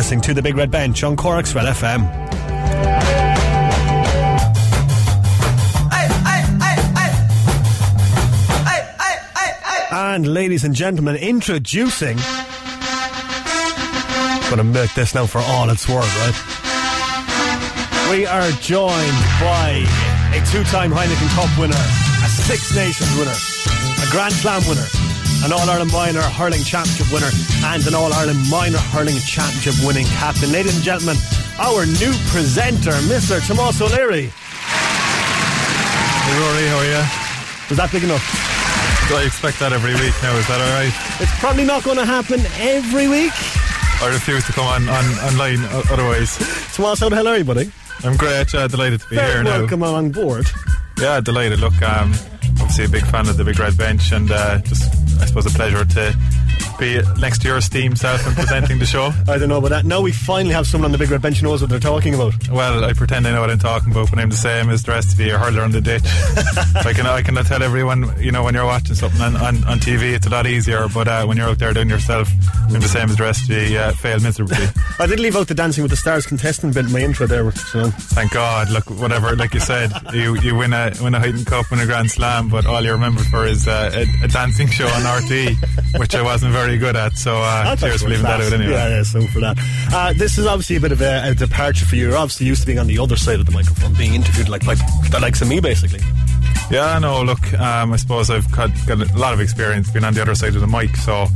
listening to the Big Red Bench on Cork's Red FM. And ladies and gentlemen, introducing. Gonna milk this now for all it's worth, right? We are joined by a two-time Heineken Cup winner, a Six Nations winner, a Grand Slam winner, an All Ireland Minor Hurling Championship winner, and an All Ireland Minor Hurling Championship winning captain. Ladies and gentlemen, our new presenter, Mr. Tomas O'Leary. Hey Rory, how are you? Was that big enough? Do I expect that every week now? Is that alright? It's probably not going to happen every week. I refuse to come on, on online otherwise. Tomas, how the hell are you, buddy? I'm great, uh, delighted to be Very here now. welcome on board. Yeah, delighted. Look, um, obviously a big fan of the Big Red Bench and uh, just, I suppose, a pleasure to be next to your esteemed self and presenting the show. I don't know about that. Now we finally have someone on the Big Red Bench who knows what they're talking about. Well, I pretend I know what I'm talking about, but I'm the same as the rest of you, a hurler on the ditch. I can I can tell everyone, you know, when you're watching something on, on, on TV, it's a lot easier, but uh, when you're out there doing yourself, I'm the same as the rest of you, uh, fail miserably. I did leave out the Dancing with the Stars contestant bit in my intro there. So. Thank God. Look, whatever, like you said, you, you win a win a Heineken Cup, win a Grand Slam, but all you remember for is uh, a, a dancing show on RT, which I wasn't very good at. So uh, cheers for leaving that out anyway. Yeah, yeah, so for that. Uh, this is obviously a bit of a, a departure for you. You're obviously used to being on the other side of the microphone, being interviewed like like the likes of me, basically. Yeah, no, look, um, I suppose I've got, got a lot of experience being on the other side of the mic. So,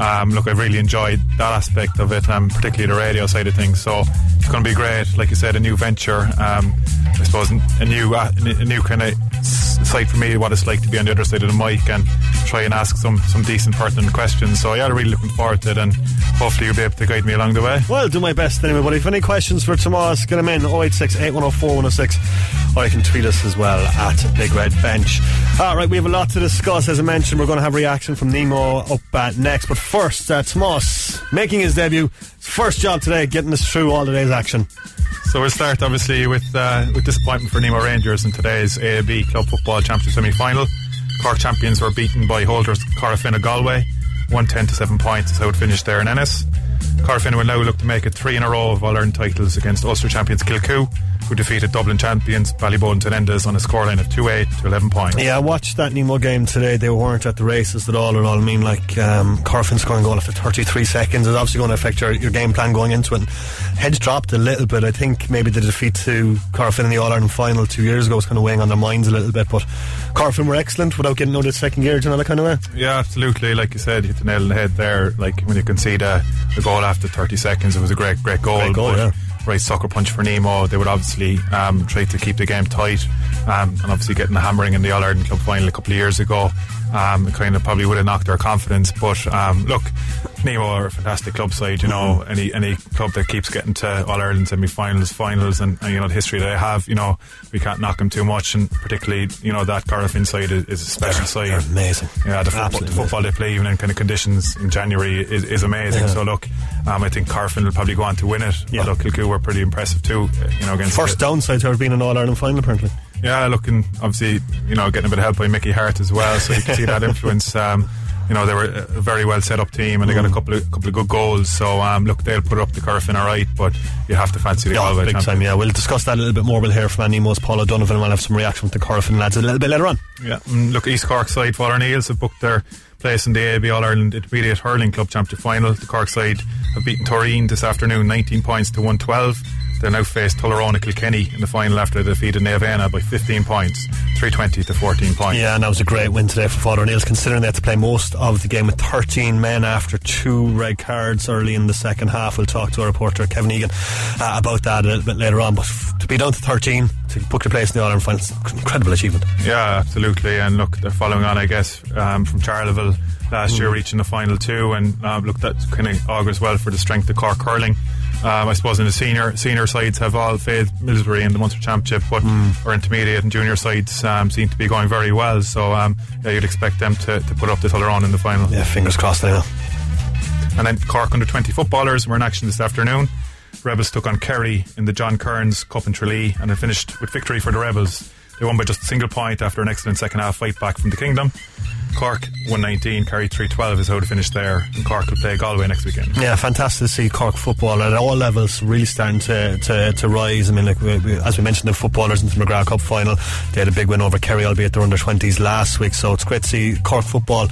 um, look, I've really enjoyed that aspect of it, um, particularly the radio side of things. So, it's going to be great. Like you said, a new venture. Um, I suppose a new, uh, a new kind of site for me, what it's like to be on the other side of the mic and try and ask some, some decent, pertinent questions. So, yeah, I'm really looking forward to it, and hopefully you'll be able to guide me along the way. Well, do my best anyway. But if any questions for Tomas, get them in 086 8104 106, or you can tweet us as well at Big Red Bench. All right, we have a lot to discuss. As I mentioned, we're going to have reaction from Nemo up uh, next. But first, uh, Tomas making his debut. First job today, getting us through all today's action. So we'll start obviously with uh, with disappointment for Nemo Rangers in today's AIB Club Football Championship semi-final. Cork champions were beaten by holders Corofin of Galway, 110 to 7 points is how it finished there in Ennis. Corofin will now look to make it three in a row of All-Ireland titles against Ulster champions Kilcoo, who defeated Dublin champions Ballyboden St Enda's on a scoreline of 2-8 to 11 points. Yeah, I watched that Nemo game today. They weren't at the races at all at all. I mean, like, um, Corofin scoring goal after 33 seconds is obviously going to affect your, your game plan going into it. Heads dropped a little bit. I think maybe the defeat to Corofin in the All Ireland final two years ago was kind of weighing on their minds a little bit. But Corofin were excellent without getting out of second gear, you know, that kind of way. Yeah, absolutely. Like you said, you hit the nail on the head there. Like when you concede a, a goal after 30 seconds, it was a great, great goal. Great goal, yeah. Right sucker punch for Nemo. They would obviously um, try to keep the game tight, um, and obviously getting the hammering in the All Ireland Club final a couple of years ago, um, it kind of probably would have knocked their confidence. But um, look, Nemo are a fantastic club side. You know, any any club that keeps getting to All Ireland semi-finals, finals, and, and you know the history they have. You know, we can't knock them too much, and particularly you know that Corofin side is, is a special side. They're amazing. Yeah, the, football, the football they play, even in kind of conditions in January, is, is amazing. Yeah. So look, um, I think Corofin will probably go on to win it. Yeah. Although Kilcoo were pretty impressive too. You know, against First the- downside to ever being an All Ireland final, apparently. Yeah, looking obviously, you know, getting a bit of help by Mickey Hart as well, so you can see that influence. Um, you know, they were a very well set up team, and they Mm. got a couple of couple of good goals. So um, look, they'll put up the Corofin all right, but you have to fancy the Yeah, Galway big champion. time, yeah. We'll discuss that a little bit more. We'll hear from Andy Mo's Paul O'Donovan, and we'll have some reaction from the Corofin lads a little bit later on. Yeah, and look, East Cork side, Father O'Neill's have booked their place in the AIB All Ireland Intermediate Hurling Club Championship final. The Cork side have beaten Tooreen this afternoon, 19 points to 112. They'll now face Tullaroan Kilkenny in the final after they defeated Naomh Eanna by 15 points, 320 to 14 points. Yeah, and that was a great win today for Father O'Neill's, considering they had to play most of the game with 13 men after two red cards early in the second half. We'll talk to our reporter Kevin Egan uh, about that a little bit later on. But to be down to 13, to book the place in the All Ireland final, incredible achievement. Yeah, absolutely. And look, they're following on, I guess, um, from Charleville last year, reaching the final two. And um, look, that kind of augurs well for the strength of Cork hurling. Um, I suppose in the senior senior sides have all failed Middlesbury in the Munster Championship, but our intermediate and junior sides um, seem to be going very well. So um, yeah, you'd expect them to, to put up the on in the final. Yeah, fingers crossed now. And then Cork under 20 footballers were in action this afternoon. Rebels took on Kerry in the John Kearns Cup in Tralee and it finished with victory for the Rebels they won by just a single point after an excellent second half fight back from the Kingdom. Cork 119, Kerry 312 is how to finish there. And Cork will play Galway next weekend. Yeah, fantastic to see Cork football at all levels really starting to, to, to rise. I mean, like we, we, as we mentioned, the footballers into the McGrath Cup final, they had a big win over Kerry, albeit they're under 20s last week. So it's great to see Cork football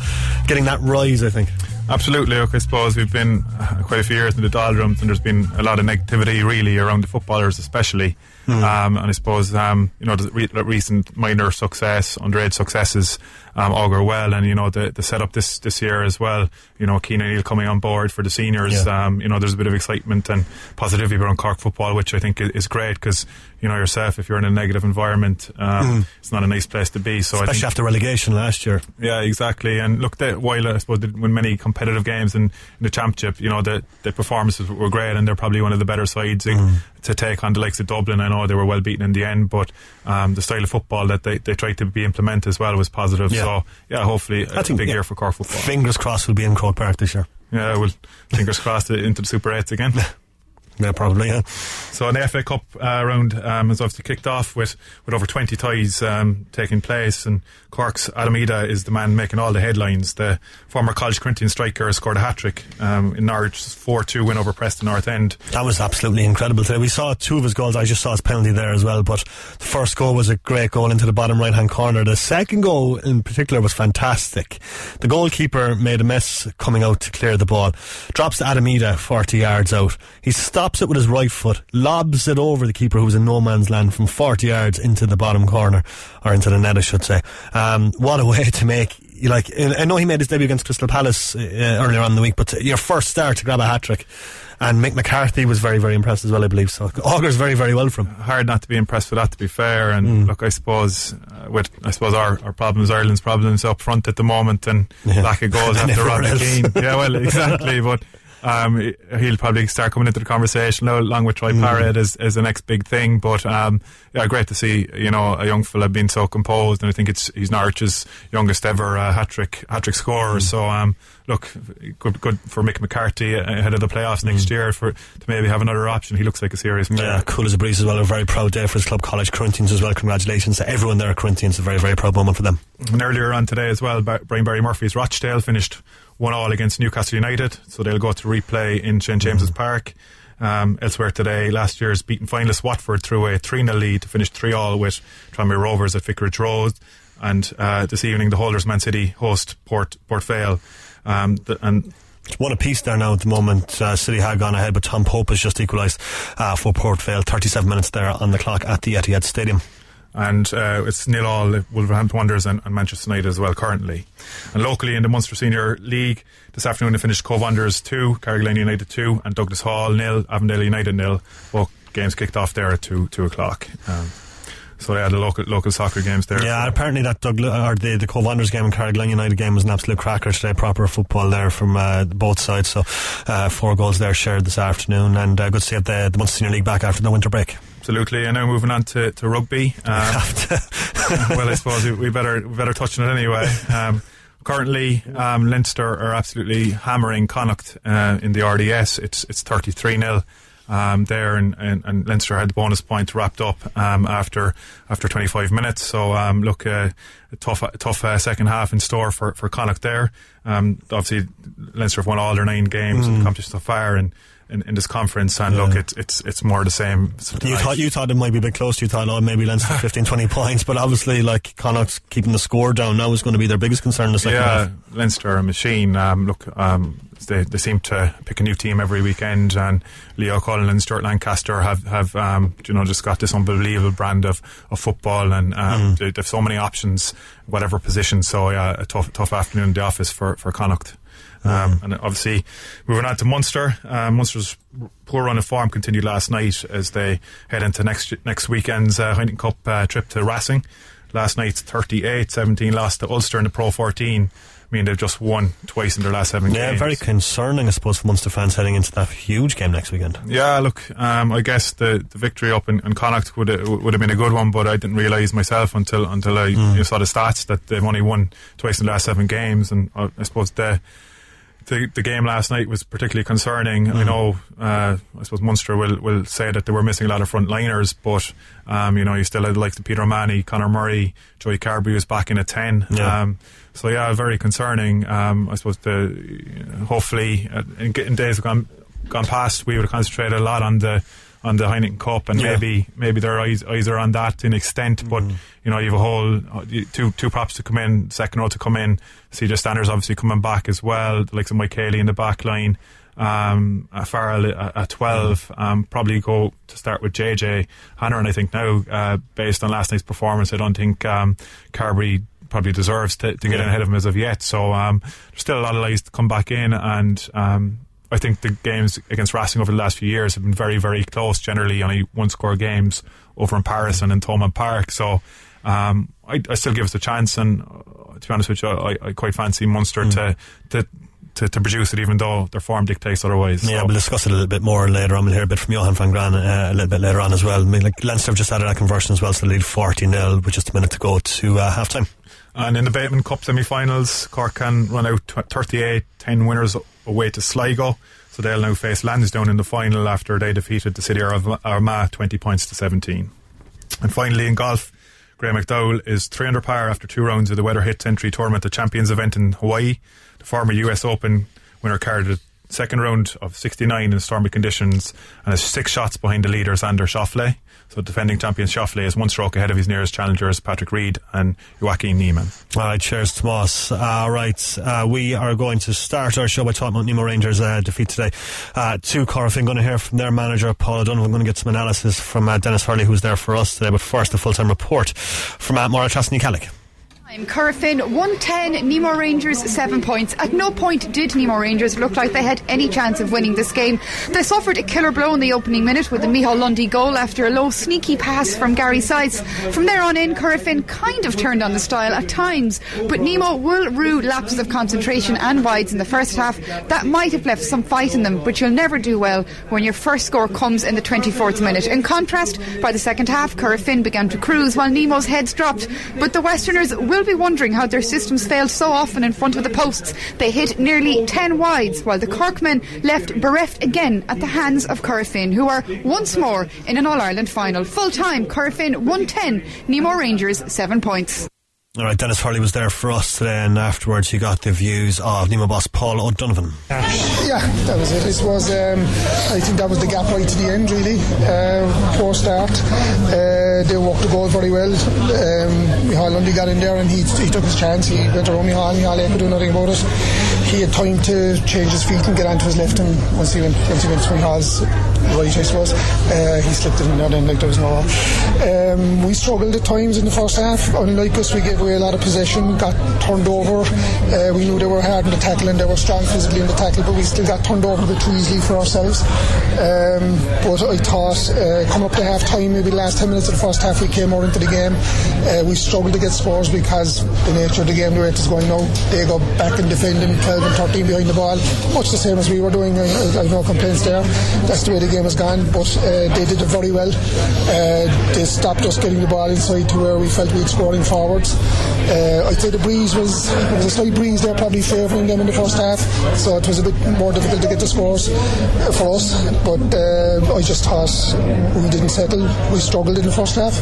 getting that rise, I think. Absolutely. Look, I suppose we've been uh, quite a few years in the doldrums, and there's been a lot of negativity, really, around the footballers, especially. Mm. Um, and I suppose um, you know the re- recent minor success, underage successes, um, augur well, and you know the the setup this this year as well. You know, Cian O'Neill coming on board for the seniors. Yeah. Um, you know, there's a bit of excitement and positivity around Cork football, which I think is great because you know yourself, if you're in a negative environment, um, mm. it's not a nice place to be. So especially after relegation last year. Yeah, exactly. And look, they, while I suppose they win many competitive games in, in, the championship, you know the the performances were great, and they're probably one of the better sides mm. to take on the likes of Dublin. I know they were well beaten in the end, but um, the style of football that they, they tried to be implemented as well was positive. Yeah. So yeah, hopefully I think, big yeah, year for Cork football. Fingers crossed we'll be in Croke Park this year. Yeah, well, fingers crossed into the Super 8s again. Yeah, probably. Yeah. So an FA Cup uh, round um, has obviously kicked off with, with over 20 ties um, taking place, and Cork's Adam Idah is the man making all the headlines. The former College Corinthians striker scored a hat trick um, in Norwich's 4 2 win over Preston North End. That was absolutely incredible today. We saw two of his goals. I just saw his penalty there as well, but the first goal was a great goal into the bottom right hand corner. The second goal in particular was fantastic. The goalkeeper made a mess coming out to clear the ball, drops Adam 40 yards out. He stops it with his right foot, lobs it over the keeper who was in no man's land from 40 yards into the bottom corner, or into the net, I should say. Um, what a way to make you like I know he made his debut against Crystal Palace uh, earlier on in the week, but your first start to grab a hat trick. And Mick McCarthy was very, very impressed as well, I believe. So augurs very, very well from. Hard not to be impressed with that, to be fair. And mm. look, I suppose uh, with I suppose our, our problems, Ireland's problems up front at the moment, and yeah. lack of goals after Robbie Keane. Yeah, well, exactly. but um, he'll probably start coming into the conversation along with Troy mm. Parrott as, as the next big thing. But um, yeah, great to see you know a young fella being so composed, and I think it's he's Norwich's youngest ever uh, hat trick hat trick scorer. Mm. So um, look, good good for Mick McCarthy ahead of the playoffs next mm. year for to maybe have another option. He looks like a serious player. Yeah, cool as a breeze as well. A very proud day for his club, College Corinthians as well. Congratulations to everyone there at Corinthians. A very very proud moment for them. And earlier on today as well, Brian Barry Murphy's Rochdale finished one all against Newcastle United, so they'll go to replay in St James's mm. Park. Um, elsewhere today, last year's beaten finalist Watford threw a 3 0 lead to finish 3 all with Tranmere Rovers at Vicarage Road. And uh, this evening, the holders Man City host Port Port Vale. Um, the, and one apiece there now at the moment. Uh, City had gone ahead, but Tom Pope has just equalised uh, for Port Vale. 37 minutes there on the clock at the Etihad Stadium and uh, it's nil all Wolverhampton Wanderers and, and, Manchester United as well currently. And locally in the Munster Senior League this afternoon they finished Cobh Wanderers 2, Carrigaline United 2 and Douglas Hall nil, Avondale United nil. Both games kicked off there at 2, 2 o'clock. Um, so yeah, the local local soccer games there. Yeah, apparently that Douglas or the the Cobh Wanderers game and Carrigaline United game was an absolute cracker today. Proper football there from uh, both sides. So uh, four goals there shared this afternoon, and uh, good to see the the Munster Senior League back after the winter break. Absolutely, and now moving on to, to rugby. Um, well, I suppose we better we better touch on it anyway. Um, currently, um, Leinster are absolutely hammering Connacht uh, in the RDS. It's it's thirty three 0 um, there, and, and, and, Leinster had the bonus point wrapped up um, after after 25 minutes. So um, look, uh, a tough tough uh, second half in store for for Connacht there. Um, obviously, Leinster have won all their nine games mm. in the competition so far, and in, in this conference. And yeah. look, it's it's it's more the same. You thought you thought it might be a bit close. You thought, oh, maybe Leinster 15, 20 points, but obviously, like Connacht's keeping the score down now is going to be their biggest concern in the second yeah, half. Leinster a machine. Um, look, um, they they seem to pick a new team every weekend, and Leo Cullen and Stuart Lancaster have have um, you know just got this unbelievable brand of, of football, and um, mm. they, they, have so many options, whatever position. So yeah, a tough tough afternoon in the office for for Connacht. Um, and obviously, moving on to Munster. Uh, Munster's poor run of form continued last night as they head into next next weekend's uh, Heineken Cup uh, trip to Racing. Last night's 38 17 lost to Ulster in the Pro 14. I mean, they've just won twice in their last seven yeah, games. Yeah, very concerning, I suppose, for Munster fans heading into that huge game next weekend. Yeah, look, um, I guess the, the victory up in, in Connacht would would have been a good one, but I didn't realise myself until until I mm. you know, saw the stats that they've only won twice in the last seven games, and uh, I suppose the the, the game last night was particularly concerning. Mm. I know, uh, I suppose Munster will, will say that they were missing a lot of front liners, but, um, you know, you still had like the Peter O'Mahony, Conor Murray, Joey Carbery was back in at 10. Yeah. Um, so yeah, very concerning. Um, I suppose the, hopefully, uh, in, in days gone, gone past, we would have concentrated a lot on the, on the Heineken Cup, and yeah. maybe maybe their eyes eyes are on that an extent. But mm. you know, you have a whole uh, two two props to come in, second row to come in. See the standards obviously coming back as well. The likes of Mike Haley in the back line. Um, Farrell at, at 12, um, probably go to start with JJ Hanrahan. And I think now, uh, based on last night's performance, I don't think, um, Carbery probably deserves to, to get yeah. ahead of him as of yet. So, um, there's still a lot of lies to come back in and, um, I think the games against Racing over the last few years have been very, very close. Generally, only one score games over in Paris and in Thomond Park. So um, I, I, still give us a chance. And uh, to be honest with you, I, I quite fancy Munster mm. to, to to, to, produce it, even though their form dictates otherwise. Yeah, so. we'll discuss it a little bit more later on. We'll hear a bit from Johan van Graan uh, a little bit later on as well. I mean, like Leinster have just added that conversion as well, so they lead 40 0 with just a minute to go to uh, half time. And in the Bateman Cup semi finals, Cork Con run out 38 10 winners away to Sligo. So they'll now face Lansdowne in the final after they defeated the City of Armagh 20 points to 17. And finally in golf, Graham McDowell is 300 par after two rounds of the Weather Hit Entry Tournament, the Champions event in Hawaii. The former US Open winner carried a second round of 69 in stormy conditions and is six shots behind the leader, Xander Schauffele. So defending champion Schauffele is one stroke ahead of his nearest challengers, Patrick Reed and Joaquin Niemann. All right, cheers, Tomas. All right, uh, we are going to start our show by talking about Nemo Rangers' uh, defeat today uh, to Corofin. Going to hear from their manager, Paul O'Donovan. We're going to get some analysis from uh, Dennis Hurley, who's there for us today. But first, the full-time report from uh, Maura Trasny-Callick. Corofin 110, Nemo Rangers 7 points. At no point did Nemo Rangers look like they had any chance of winning this game. They suffered a killer blow in the opening minute with a Micheál Lundy goal after a low sneaky pass from Gary Sice. From there on in, Corofin kind of turned on the style at times, but Nemo will rue lapses of concentration and wides in the first half. That might have left some fight in them, but you'll never do well when your first score comes in the 24th minute. In contrast, by the second half, Corofin began to cruise while Nemo's heads dropped, but the Westerners will will be wondering how their systems failed so often in front of the posts. They hit nearly 10 wides, while the Corkmen left bereft again at the hands of Corofin, who are once more in an All Ireland final. Full time, Corofin 110, Nemo Rangers 7 points. All right, Dennis Hurley was there for us today, and afterwards he got the views of Nemo boss Paul O'Donovan. Yeah, that was it. This was, um, I think that was the gap right to the end, really. Uh, poor start. Uh, they walked the goal very well. Um, Micheál Lundy got in there and he, he took his chance. He went around Micheál, Micheál could do nothing about it. He had time to change his feet and get onto his left, and once he went, once he went to Micheál's right, I suppose, uh, he slipped it in there then like there was no. Um, we struggled at times in the first half. Unlike us, we gave away a lot of possession, got turned over. Uh, we knew they were hard in the tackle and they were strong physically in the tackle, but we still got turned over a bit too easily for ourselves. Um, but I thought uh, coming up to half time, maybe the last 10 minutes of the first half, we came more into the game. Uh, we struggled to get scores because the nature of the game, the way it is going now, they go back and defend and 12 and 13 behind the ball, much the same as we were doing. I, I have no complaints there. That's the way the game has gone, but uh, they did it very well. Uh, they stopped us getting the ball inside to where we felt we'd scoring forwards. Uh, I'd say the breeze was was a slight breeze there, probably favouring them in the first half, so it was a bit more difficult to get the scores for us. But uh, I just thought we didn't settle. We struggled in the first half.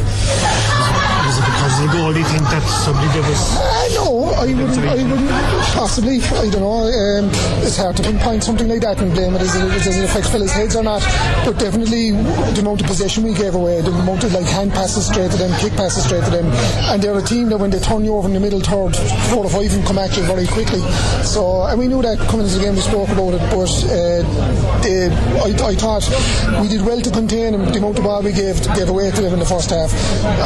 Was because of the goal? Do you think that somebody did us? Uh, no, I wouldn't. I wouldn't. Possibly. I don't know. Um, it's hard to pinpoint something like that and blame it as it, as it affects fellas' heads or not. But definitely the amount of possession we gave away, the amount of like hand passes straight to them, kick passes straight to them, and they're a team that when they turn you over in the middle third, four or five and come at you very quickly. So and we knew that coming into the game. We spoke about it, but uh, they, I, I thought we did well to contain them. The amount of ball we gave gave away to them in the first half.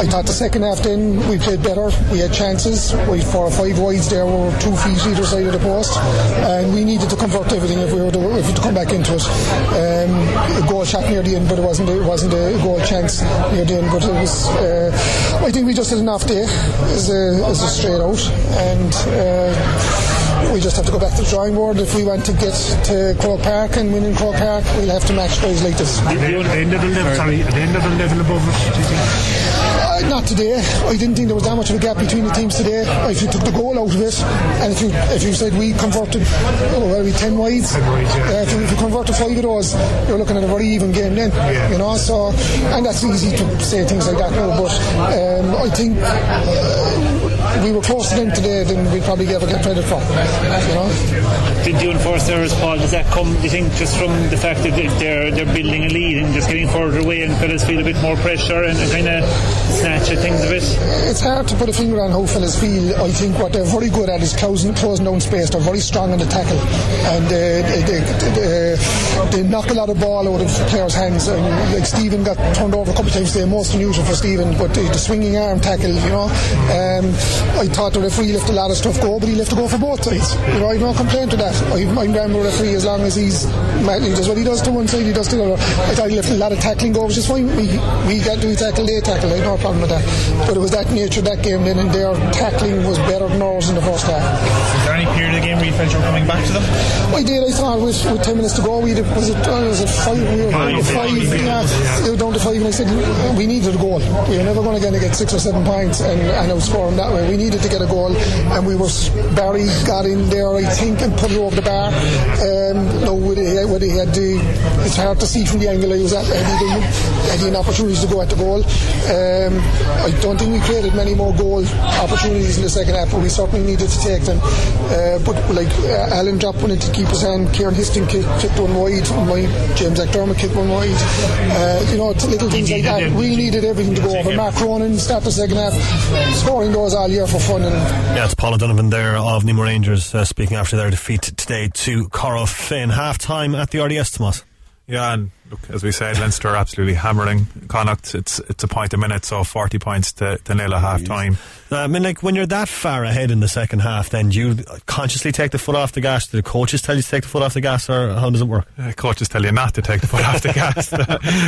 I thought the second half then we played better. We had chances. We four or five wides there were two feet either side of the post, and we needed to convert everything if we were to, if we to come back into it. Um, a goal shot near the end, but it wasn't it wasn't a goal chance near the end. But it was. Uh, I think we just had an off day as a, as a straight out, and. Uh, we just have to go back to the drawing board. If we want to get to Croke Park and win in Croke Park, we'll have to match those like the end of the level, sorry, the end of the level above us, Uh, not today. I didn't think there was that much of a gap between the teams today. If you took the goal out of it, and if you if you said we converted, oh, well, we ten wides. yeah. Uh, if, you, if you converted five of those, you're looking at a very even game then. Yeah. You know, so and that's easy to say things like that now, but um, I think uh, we were close to them today than we probably ever get credit for. You know. Did you enforce errors, Paul? Does that come, do you think, just from the fact that they're they're building a lead and just getting further away and fellas feel a bit more pressure and, kind of snatch at things a bit? It's hard to put a finger on how fellas feel. I think what they're very good at is closing, closing down space. They're very strong in the tackle, and uh, they, they, they, they knock a lot of ball out of players' hands. And like Stephen got turned over a couple of times today, most unusual for Stephen, but the, the swinging arm tackle, you know. Um, I thought the referee left a lot of stuff go, but he left to go for both sides. You know, I have no complaint to that. I mind Rambo referee as long as he's he does what he does to one side, he does to the other. I thought he left a lot of tackling go, which is fine. We we got we tackle, they tackle. I no problem with that. But it was that nature that game then, and their tackling was better than ours in the first half. Is there any period of the game where you felt you were coming back to them? I did. I thought with, with ten minutes to go, we did, was it uh, was it five? We were down to five. Yeah, they were down to five, and I said we needed a goal. We were never going to get six or seven points and, and outscore them that way. We needed to get a goal, and we were Barry got in there, I think, and put it over the bar. Um, no, whether he, whether he had it's hard to see from the angle I was at. Had he, had he to go at the goal? Um, I don't think we created many more goal opportunities in the second half, but we certainly needed to take them. Uh, but like uh, Alan dropped one into keeper's hand, Kieran Histon kicked, kicked one wide, my James McDermott kicked one wide. Uh, you know, little things like that. We needed everything to go over. Mark Cronin start the second half, scoring those all year for fun. Yeah, it's Paul O'Donovan there of Nemo Rangers uh, speaking after their defeat today to Corofin. Half time at the RDS, Tomas. Yeah, and look, as we said, Leinster are absolutely hammering Connacht. It's it's a point a minute, so 40 points to, to nil at half time. Uh, I mean, like when you're that far ahead in the second half, then do you consciously take the foot off the gas? Do the coaches tell you to take the foot off the gas, or how does it work? Uh, coaches tell you not to take the foot off the gas,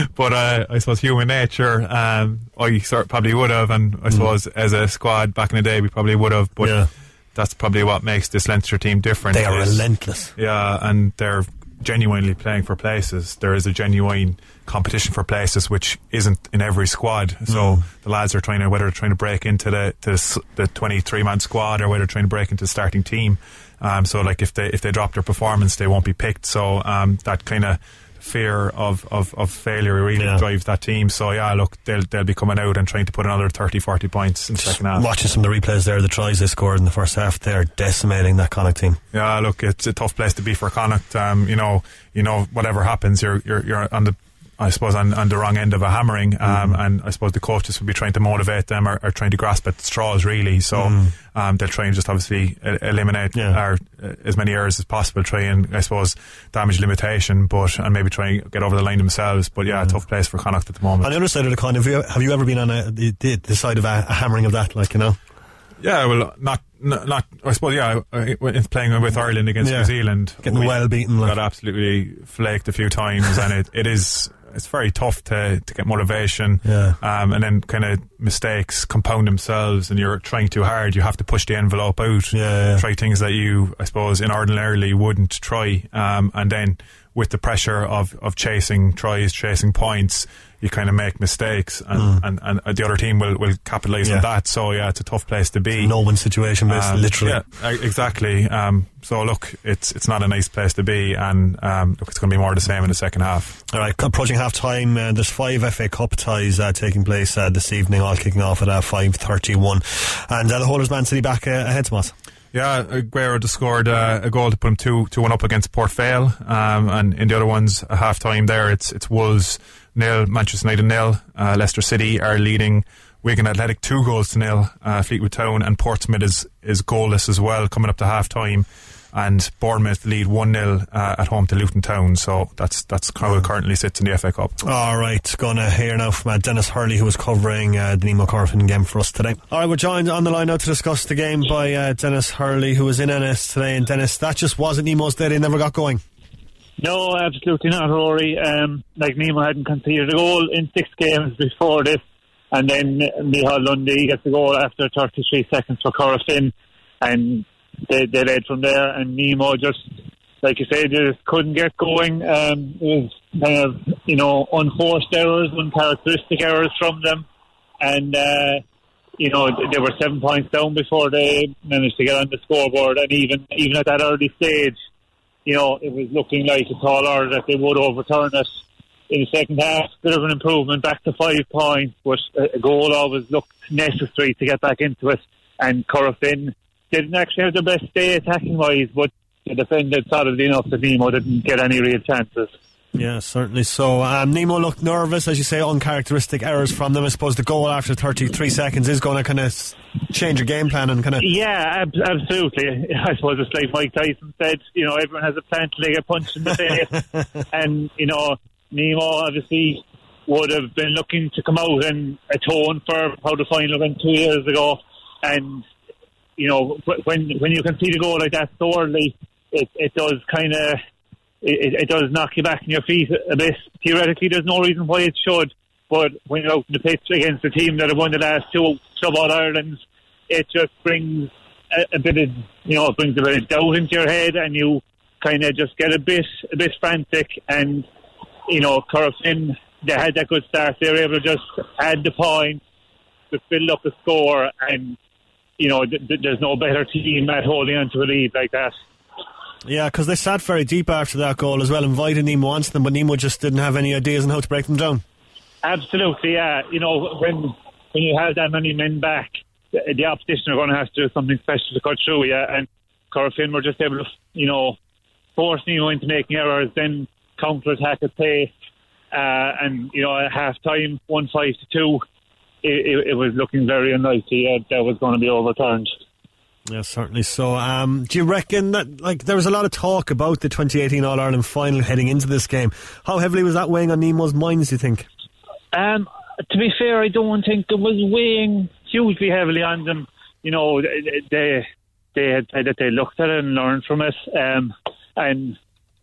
but uh, I suppose human nature. Um, I sort probably would have, and I suppose as a squad back in the day, we probably would have. But Yeah. that's probably what makes this Leinster team different. They are is- relentless. Yeah, and they're genuinely playing for places. There is a genuine competition for places, which isn't in every squad. So the lads are trying to whether they're trying to break into the to the the twenty three man squad or whether they're trying to break into the starting team. Um, so like if they if they drop their performance, they won't be picked. So um, that kind of fear of, of, of failure really Yeah. drives that team. So yeah, look, they'll they'll be coming out and trying to put another 30, 40 points in the second half. Watching some of the replays there, the tries they scored in the first half, they're decimating that Connacht team. Yeah, look, it's a tough place to be for Connacht. Um, you know, you know, whatever happens, you're you're you're on the, I suppose, on, on the wrong end of a hammering. Um, and I suppose the coaches will be trying to motivate them or, or trying to grasp at straws, really. So um, they'll try and just obviously eliminate Yeah. or uh, as many errors as possible. Try and I suppose damage limitation, but and maybe try and get over the line themselves. But yeah, a tough place for Connacht at the moment. On the other side of the coin, have you, have you ever been on a, the, the, side of a, a hammering of that, like, you know? Yeah, well, not, not, not I suppose, yeah, when playing with Ireland against Yeah. New Zealand. Getting we well beaten, like. Got absolutely flaked a few times, and it, it is, it's very tough to, to get motivation. Yeah. Um, and then kind of mistakes compound themselves, and you're trying too hard. You have to push the envelope out. Yeah, yeah. Try things that you, I suppose, in ordinarily wouldn't try. Um, and then with the pressure of, of chasing tries, chasing points, you kind of make mistakes, and, and, and the other team will, will capitalise Mm. Yeah. on that. So yeah, it's a tough place to be. No win situation, basically, Um, literally. Yeah, exactly. Um, so look, it's it's not a nice place to be, and um, look, it's going to be more of the same in the second half. All right, approaching half time. Uh, there's five FA Cup ties uh, taking place uh, this evening, all kicking off at uh, 5.31. And uh, the holders Man City back uh, ahead to us. Yeah, Aguero just scored uh, a goal to put him two two one up against Port Vale, um, and in the other ones, a half time there, it's it's Wolves nil, Manchester United nil, uh, Leicester City are leading. Wigan Athletic two goals to nil, uh, Fleetwood Town and Portsmouth is is goalless as well, coming up to half time. And Bournemouth lead 1 0 uh, at home to Luton Town, so that's that's how it currently sits in the FA Cup. All right, going to hear now from uh, Dennis Hurley, who was covering uh, the Nemo Corofin game for us today. All right, we're joined on the line now to discuss the game by uh, Dennis Hurley, who was in Ennis today. And Dennis, that just wasn't Nemo's day; they never got going. No, absolutely not, Rory. Um, like Nemo hadn't conceded a goal in six games before this, and then Micheál Lundy gets a goal after 33 seconds for Corofin, and they, they led from there. And Nemo just, like you said, just couldn't get going. Um, it was kind of, you know, unforced errors, uncharacteristic errors from them. and uh, you know they were seven points down before they managed to get on the scoreboard, and even even at that early stage, you know it was looking like a tall order that they would overturn it in the second half. Bit of an improvement back to five points, but a goal always looked necessary to get back into it. And Corofin didn't actually have the best day attacking wise, but they defended solidly enough that Nemo didn't get any real chances. Yeah, certainly so. Um, Nemo looked nervous, as you say, uncharacteristic errors from them. I suppose the goal after 33 seconds is going to kind of change your game plan and kind of. Yeah, ab- absolutely. I suppose it's like Mike Tyson said, you know, everyone has a plan till they get punched in the face. and, you know, Nemo obviously would have been looking to come out and atone for how the final went two years ago. And, you know, when when you can see the goal like that so early, it, it does kind of it, it does knock you back on your feet a bit. Theoretically, there's no reason why it should, but when you're out in the pitch against a team that have won the last two Club All Irelands, it just brings a, a, bit of you know it brings a bit of doubt into your head, and you kind of just get a bit a bit frantic. And you know, Corofin, they had that good start. They were able to just add the point, to build up the score, and you know, th- th- there's no better team at holding on to a lead like that. Yeah, because they sat very deep after that goal as well, invited Nemo onto them, but Nemo just didn't have any ideas on how to break them down. Absolutely, yeah. You know, when when you have that many men back, the, the opposition are going to have to do something special to cut through, yeah. And Corofin were just able to, you know, force Nemo into making errors, then counter attack at pace, uh, and you know, at half time, one five to two, it, it, it was looking very unlikely uh, that was going to be overturned. Yeah, certainly so. Um, do you reckon that, like, there was a lot of talk about the 2018 All Ireland final heading into this game? How heavily was that weighing on Nemo's minds, do you think? Um, to be fair, I don't think it was weighing hugely heavily on them. You know, they they had said that they looked at it and learned from it. Um, and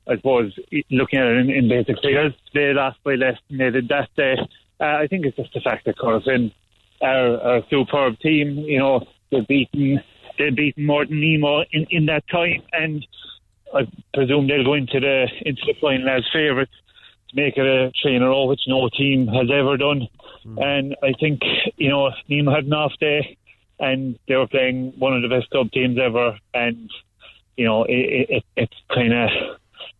I suppose looking at it in, in basic figures, they lost by less than they did that day. Uh, I think it's just the fact that Corofin are, are a superb team. You know, they've beaten they've beaten more than Nemo in, in that time, and I presume they'll go into the into the final as favourites to make it a three in a row, which no team has ever done. Mm. And I think you know Nemo had an off day, and they were playing one of the best club teams ever, and you know it, it, it's kind of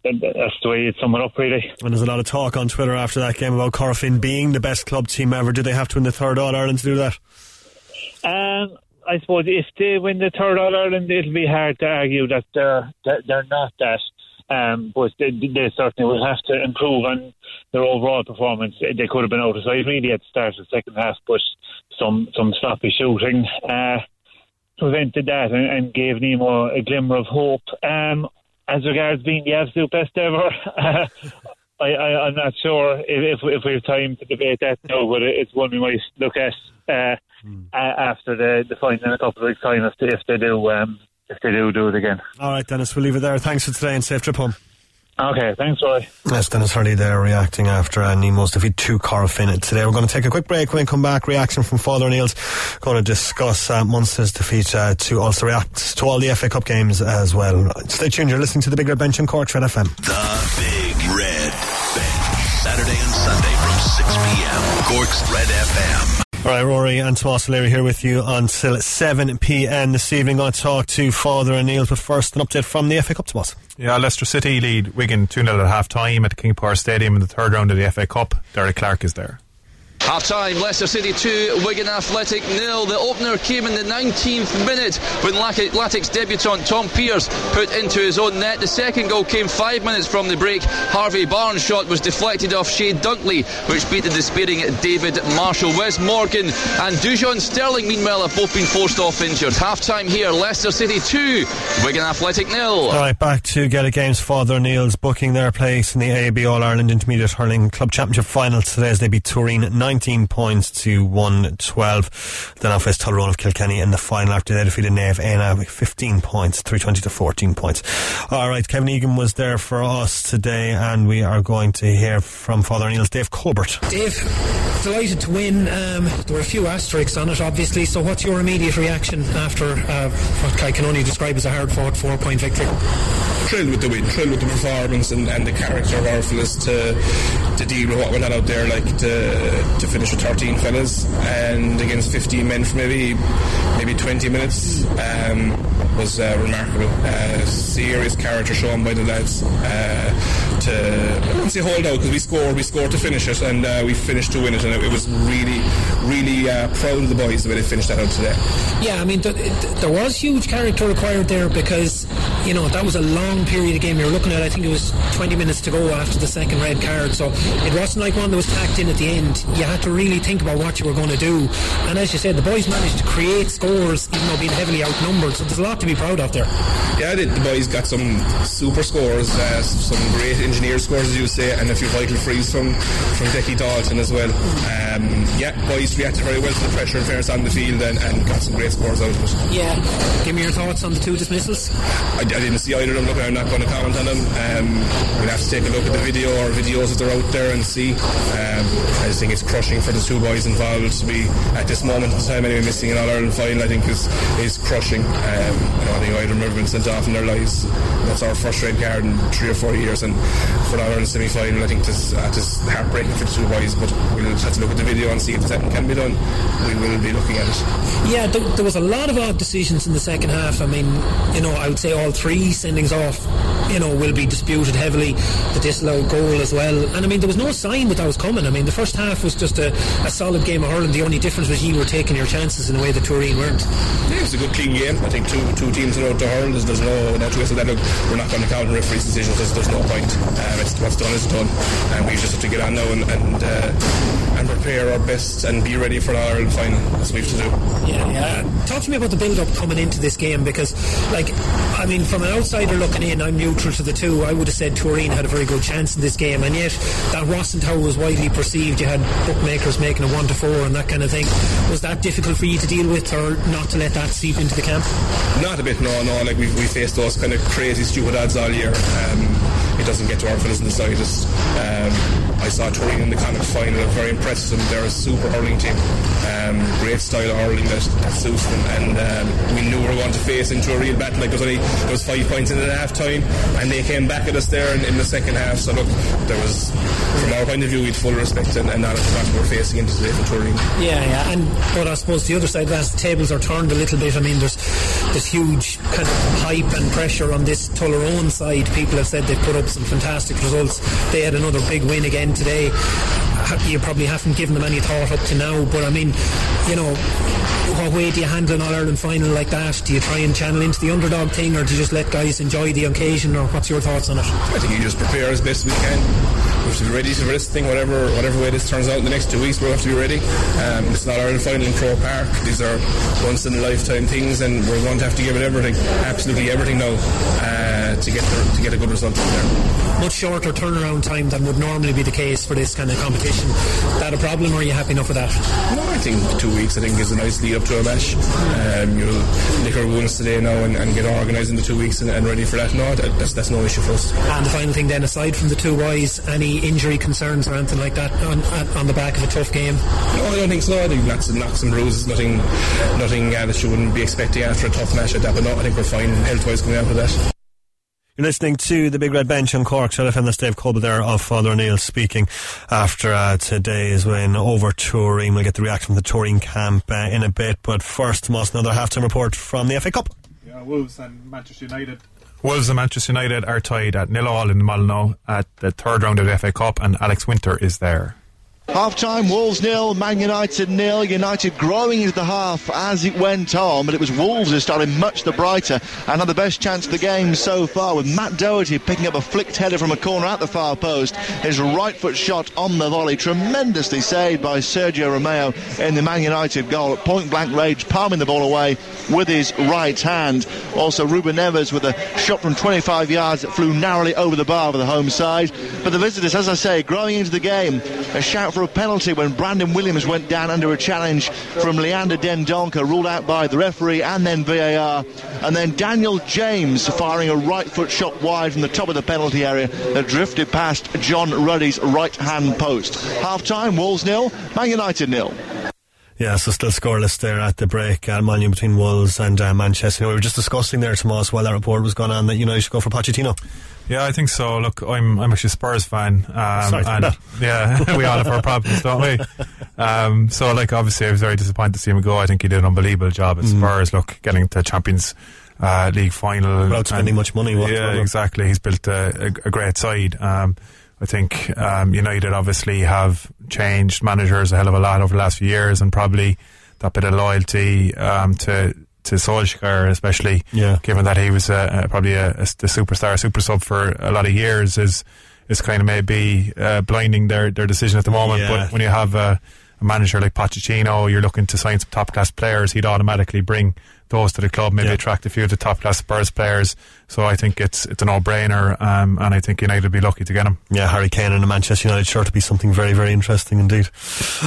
that's the way you'd sum it up, really. And there's a lot of talk on Twitter after that game about Corofin being the best club team ever. Do they have to win the third All Ireland to do that? Um, I suppose if they win the third All Ireland, it'll be hard to argue that they're that they're not that. Um, but they, they certainly will have to improve on their overall performance. They could have been out of sight really at the start of the second half, but some some sloppy shooting uh, prevented that and, and, gave Nemo a glimmer of hope. Um, as regards being the absolute best ever, I, I, am not sure if, if, we have time to debate that now, but it's one we might look at uh, mm. after the, the final in a couple of weeks' time if they, if they do um, if they do do it again. All right, Dennis, we'll leave it there. Thanks for today and safe trip home. Okay, thanks, Roy. That's Dennis Hurley there reacting after uh, Nemo's defeat to Corofin today. We're going to take a quick break. When we come back, reaction from Father O'Neill's going to discuss uh, Munster's defeat uh, to also react to all the FA Cup games as well. Stay tuned. You're listening to the Big Red Bench on Cork Red FM. The Big Red Bench. Saturday and Sunday from 6 p.m. Cork's Red FM. All right, Rory and Tomas O'Leary here with you until 7 p.m. this evening. Going to talk to Father O'Neill, but first, an update from the FA Cup, Tomas. Yeah, Leicester City lead Wigan 2 0 at half time at King Power Stadium in the third round of the FA Cup. Derek Clark is there. Half time, Leicester City 2, Wigan Athletic 0. The opener came in the 19th minute when Latic's debutant Tom Pearce put into his own net. The second goal came five minutes from the break. Harvey Barnes' shot was deflected off Shea Dunkley, which beat the despairing David Marshall. Wes Morgan and Dujon Sterling, meanwhile, have both been forced off injured. Half time here, Leicester City 2, Wigan Athletic 0. All right, back to Gaelic Games. Father O'Neill's booking their place in the AIB All Ireland Intermediate Hurling Club Championship final today as they beat Tooreen 9 19 points to 112. Then off face Tyrone of Kilkenny in the final after they defeated Naomh Eanna 15 points, 320 to 14 points. All right, Kevin Egan was there for us today, and we are going to hear from Father O'Neill's Dave Colbert. Dave, delighted to win. Um, there were a few asterisks on it, obviously. So, what's your immediate reaction after uh, what I can only describe as a hard fought four point victory? thrilled with the win, thrilled with the performance and, and the character of Orpheus to to deal with what went on out there, like to to finish with 13 fellas and against 15 men for maybe maybe 20 minutes um, was uh, remarkable. Uh, serious character shown by the lads. Uh, to I wouldn't say hold out because we scored, we scored to finish it, and uh, we finished to win it, and it, it was really, really uh, proud of the boys the way they finished that out today. Yeah, I mean, th- th- there was huge character required there because, you know, that was a long period of game. You were looking at, I think it was 20 minutes to go after the second red card. So it wasn't like one that was tacked in at the end. You had to really think about what you were going to do. And as you said, the boys managed to create scores even though being heavily outnumbered. So there's a lot to be proud of there. Yeah, the, boys got some super scores, uh, some great engineer scores, as you say, and a few vital frees from, from Decky Dalton as well. Um, yeah, boys reacted very well to the pressure and fairness on the field and, and got some great scores out of it. Yeah. Give me your thoughts on the two dismissals. I, I didn't see either of them. Look, I'm not going to comment on them. Um, we'll have to take a look at the video or videos that are out there and see. Um, I just think it's crushing for the two boys involved to be at this moment in time anyway missing an All Ireland final. I think is is crushing. Um, you know, I think either of them have been sent off in their lives. That's our first red card in three or four years, and for the All Ireland semi final, I think this this heartbreaking for the two boys. But we'll have to look at the video and see if something can be done. We will be looking at it. Yeah, there, there was a lot of odd decisions in the second half. I mean, you know, I would say all three sendings off, you know, will be disputed heavily. The disallowed goal as well. And I mean, there was no sign that that was coming. I mean, the first half was just a, a solid game of hurling. The only difference was you were taking your chances in a way that Turin weren't. Yeah, it was a good clean game. I think two two teams know to hurl. There's, there's no no of that. Look, we're not going to count referee's decision because there's no point. Um, it's what's done is done, and we just have to get on now and and, uh, and prepare our best and be ready for the Ireland final. That's what we have to do. Yeah, yeah. Talk to me about the build-up coming into this game because, like, I mean, from an outsider looking in, I'm neutral to the two. I would have said Tooreen had a very good chance in this game, and yet that wasn't how it was widely perceived. You had bookmakers making a one to four and that kind of thing. Was that difficult for you to deal with, or not to let that seep into the camp? Not a bit, no, no. Like we we faced those kind of crazy, stupid odds all year. Um, it doesn't get to our fellas in the slightest. Um, I saw Tooreen in the Connacht final. I'm very impressed with them. They're a super hurling team. Um, great style of hurling that, that suits them. And um, we knew we were going to face into a real battle. Like there was only there was five points in at half time, and they came back at us there in, in the second half. So look, there was from our point of view, we had full respect, and, and that is what we're facing into today for Tooreen. Yeah, yeah, and but I suppose the other side of the tables are turned a little bit. I mean, there's this huge kind of hype and pressure on this Tullaroan side. People have said they've put up some fantastic results. They had another big win again today. You probably haven't given them any thought up to now, but I mean, you know, what way do you handle an All Ireland final like that? Do you try and channel into the underdog thing, or do you just let guys enjoy the occasion, or what's your thoughts on it? I think you just prepare as best we can. We have to be ready for this thing, whatever whatever way this turns out in the next two weeks. We'll have to be ready. Um, it's not our final in Croke Park. These are once in a lifetime things, and we're going to have to give it everything, absolutely everything now, uh, to get the, to get a good result from there much shorter turnaround time than would normally be the case for this kind of competition. Is that a problem, or are you happy enough with that? No, I think two weeks. I think is a nice lead up to a match. Um, you'll lick our wounds today now and, and get organised in the two weeks and, and, ready for that. No, that, that's that's no issue for us. And the final thing then, aside from the two boys, any injury concerns or anything like that on, on the back of a tough game? No, I don't think so. I think lots of knocks and bruises, nothing, nothing uh, that you wouldn't be expecting after a tough match like that. But no, I think we're fine health-wise coming out of that. You're listening to the Big Red Bench on Cork. So FM, that's Dave Colbert there of Father O'Neill speaking after uh, today's win over Tooreen. We'll get the reaction from the Tooreen camp uh, in a bit. But first, most another halftime report from the FA Cup. Yeah, Wolves and Manchester United. Wolves and Manchester United are tied at nil all in Molyneux at the third round of the FA Cup, and Alex Winter is there. Half time, Wolves nil, Man United nil. United growing into the half as it went on, but it was Wolves who started much the brighter and had the best chance of the game so far with Matt Doherty picking up a flicked header from a corner at the far post. His right foot shot on the volley, tremendously saved by Sergio Romero in the Man United goal at point blank range, palming the ball away with his right hand. Also, Ruben Neves with a shot from 25 yards that flew narrowly over the bar for the home side. But the visitors, as I say, growing into the game, a shout for a penalty when Brandon Williams went down under a challenge from Leander Dendoncker, ruled out by the referee and then VAR. And then Daniel James firing a right foot shot wide from the top of the penalty area that drifted past John Ruddy's right hand post. Half time, Wolves nil, Man United nil. Yeah, so still scoreless there at the break. Uh, Manu between Wolves and uh, Manchester. You know, we were just discussing there, Tomas, while that report was going on, that you know you should go for Pochettino. Yeah, I think so. Look, I'm I'm actually a Spurs fan. Um, Sorry and yeah, we all have our problems, don't we? Um, so, like, obviously, I was very disappointed to see him go. I think he did an unbelievable job at Mm. Spurs. Look, getting to Champions uh, League final Without spending and- much money Yeah, exactly. He's built a, a, a great side. Um, I think um, United obviously have changed managers a hell of a lot over the last few years, and probably that bit of loyalty um, to to Solskjaer, especially Yeah. given that he was uh, uh, probably a, a, the superstar, super sub for a lot of years, is is kind of maybe uh, blinding their, their decision at the moment. Yeah. But when you have a, a manager like Pochettino, you're looking to sign some top class players. He'd automatically bring those to the club, maybe Yeah. attract a few of the top class Spurs players. So I think it's it's a no brainer, um, and I think United will be lucky to get him. Yeah, Harry Kane and a Manchester United sure to be something very, very interesting indeed.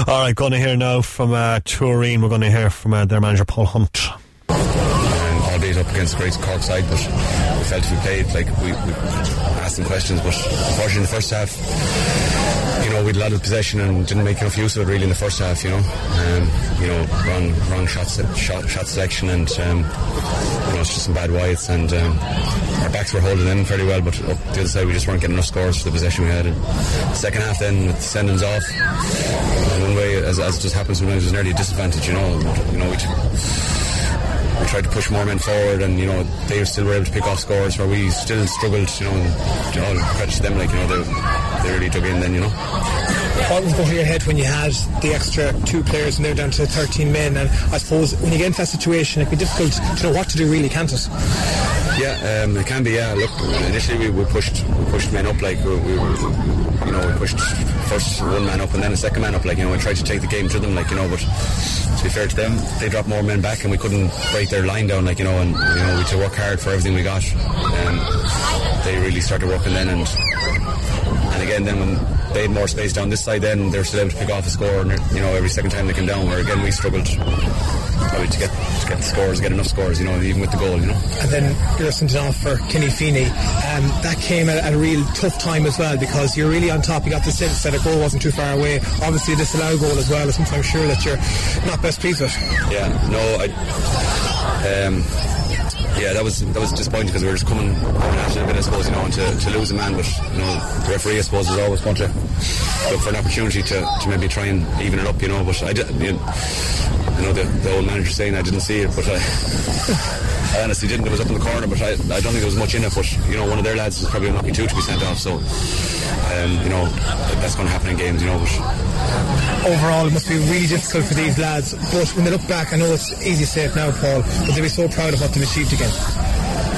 All right, going to hear now from uh, Tooreen. We're going to hear from uh, their manager Paul Hunt. Um, albeit up against great Cork side, but we felt we played, like we, we asked them questions, but unfortunately in the first half, you know, we had a lot of possession and didn't make enough use of it really in the first half, you know. Um, you know, wrong wrong shot, shot, shot selection and, um, you know, it's just some bad wides and um, our backs were holding in fairly well, but up the other side we just weren't getting enough scores for the possession we had. And second half then with the sendings off, one way, as, as it just happens sometimes, there's nearly a disadvantage, you know. You know, we we tried to push more men forward, and you know they still were able to pick off scores where we still struggled. You know, you know credit to them, like you know they, they really dug in. Then you know. What was going through your head when you had the extra two players and they're down to 13 men? And I suppose when you get into that situation, it can be difficult to know what to do, really, can't it? Yeah, um, it can be. Yeah, look, initially we, we pushed we pushed men up like we, we were, you know, we pushed first one man up and then a second man up. Like you know, we tried to take the game to them. Like you know, but to be fair to them, they dropped more men back and we couldn't break their line down. Like you know, and you know, we to work hard for everything we got. Um, they really started working then, and and again then when they had more space down this side, then they were still able to pick off a score. And you know, every second time they came down, where again we struggled probably to get to get the scores, get enough scores. You know, even with the goal. You know. And then you're sent off for Kenny Feeney. Um, that came at, at a real tough time as well because you're really on top. You got the sense that a goal wasn't too far away. Obviously, a disallowed goal as well. Sometimes sure that you're not best pleased with. Yeah, no, I. Um, yeah, that was that was disappointing because we were just coming coming at a bit, I suppose, you know, and to, to lose a man, but you know, the referee, I suppose, is always going to look for an opportunity to, to maybe try and even it up, you know. But I did, you know, I know the, the old manager saying I didn't see it, but I, I honestly didn't. It was up in the corner, but I, I don't think there was much in it. But you know, one of their lads is probably unlucky too to be sent off. So, um, you know, that's going to happen in games, you know. But Overall, it must be really difficult for these lads. But when they look back, I know it's easy to say it now, Paul, but they'll be so proud of what they've achieved again.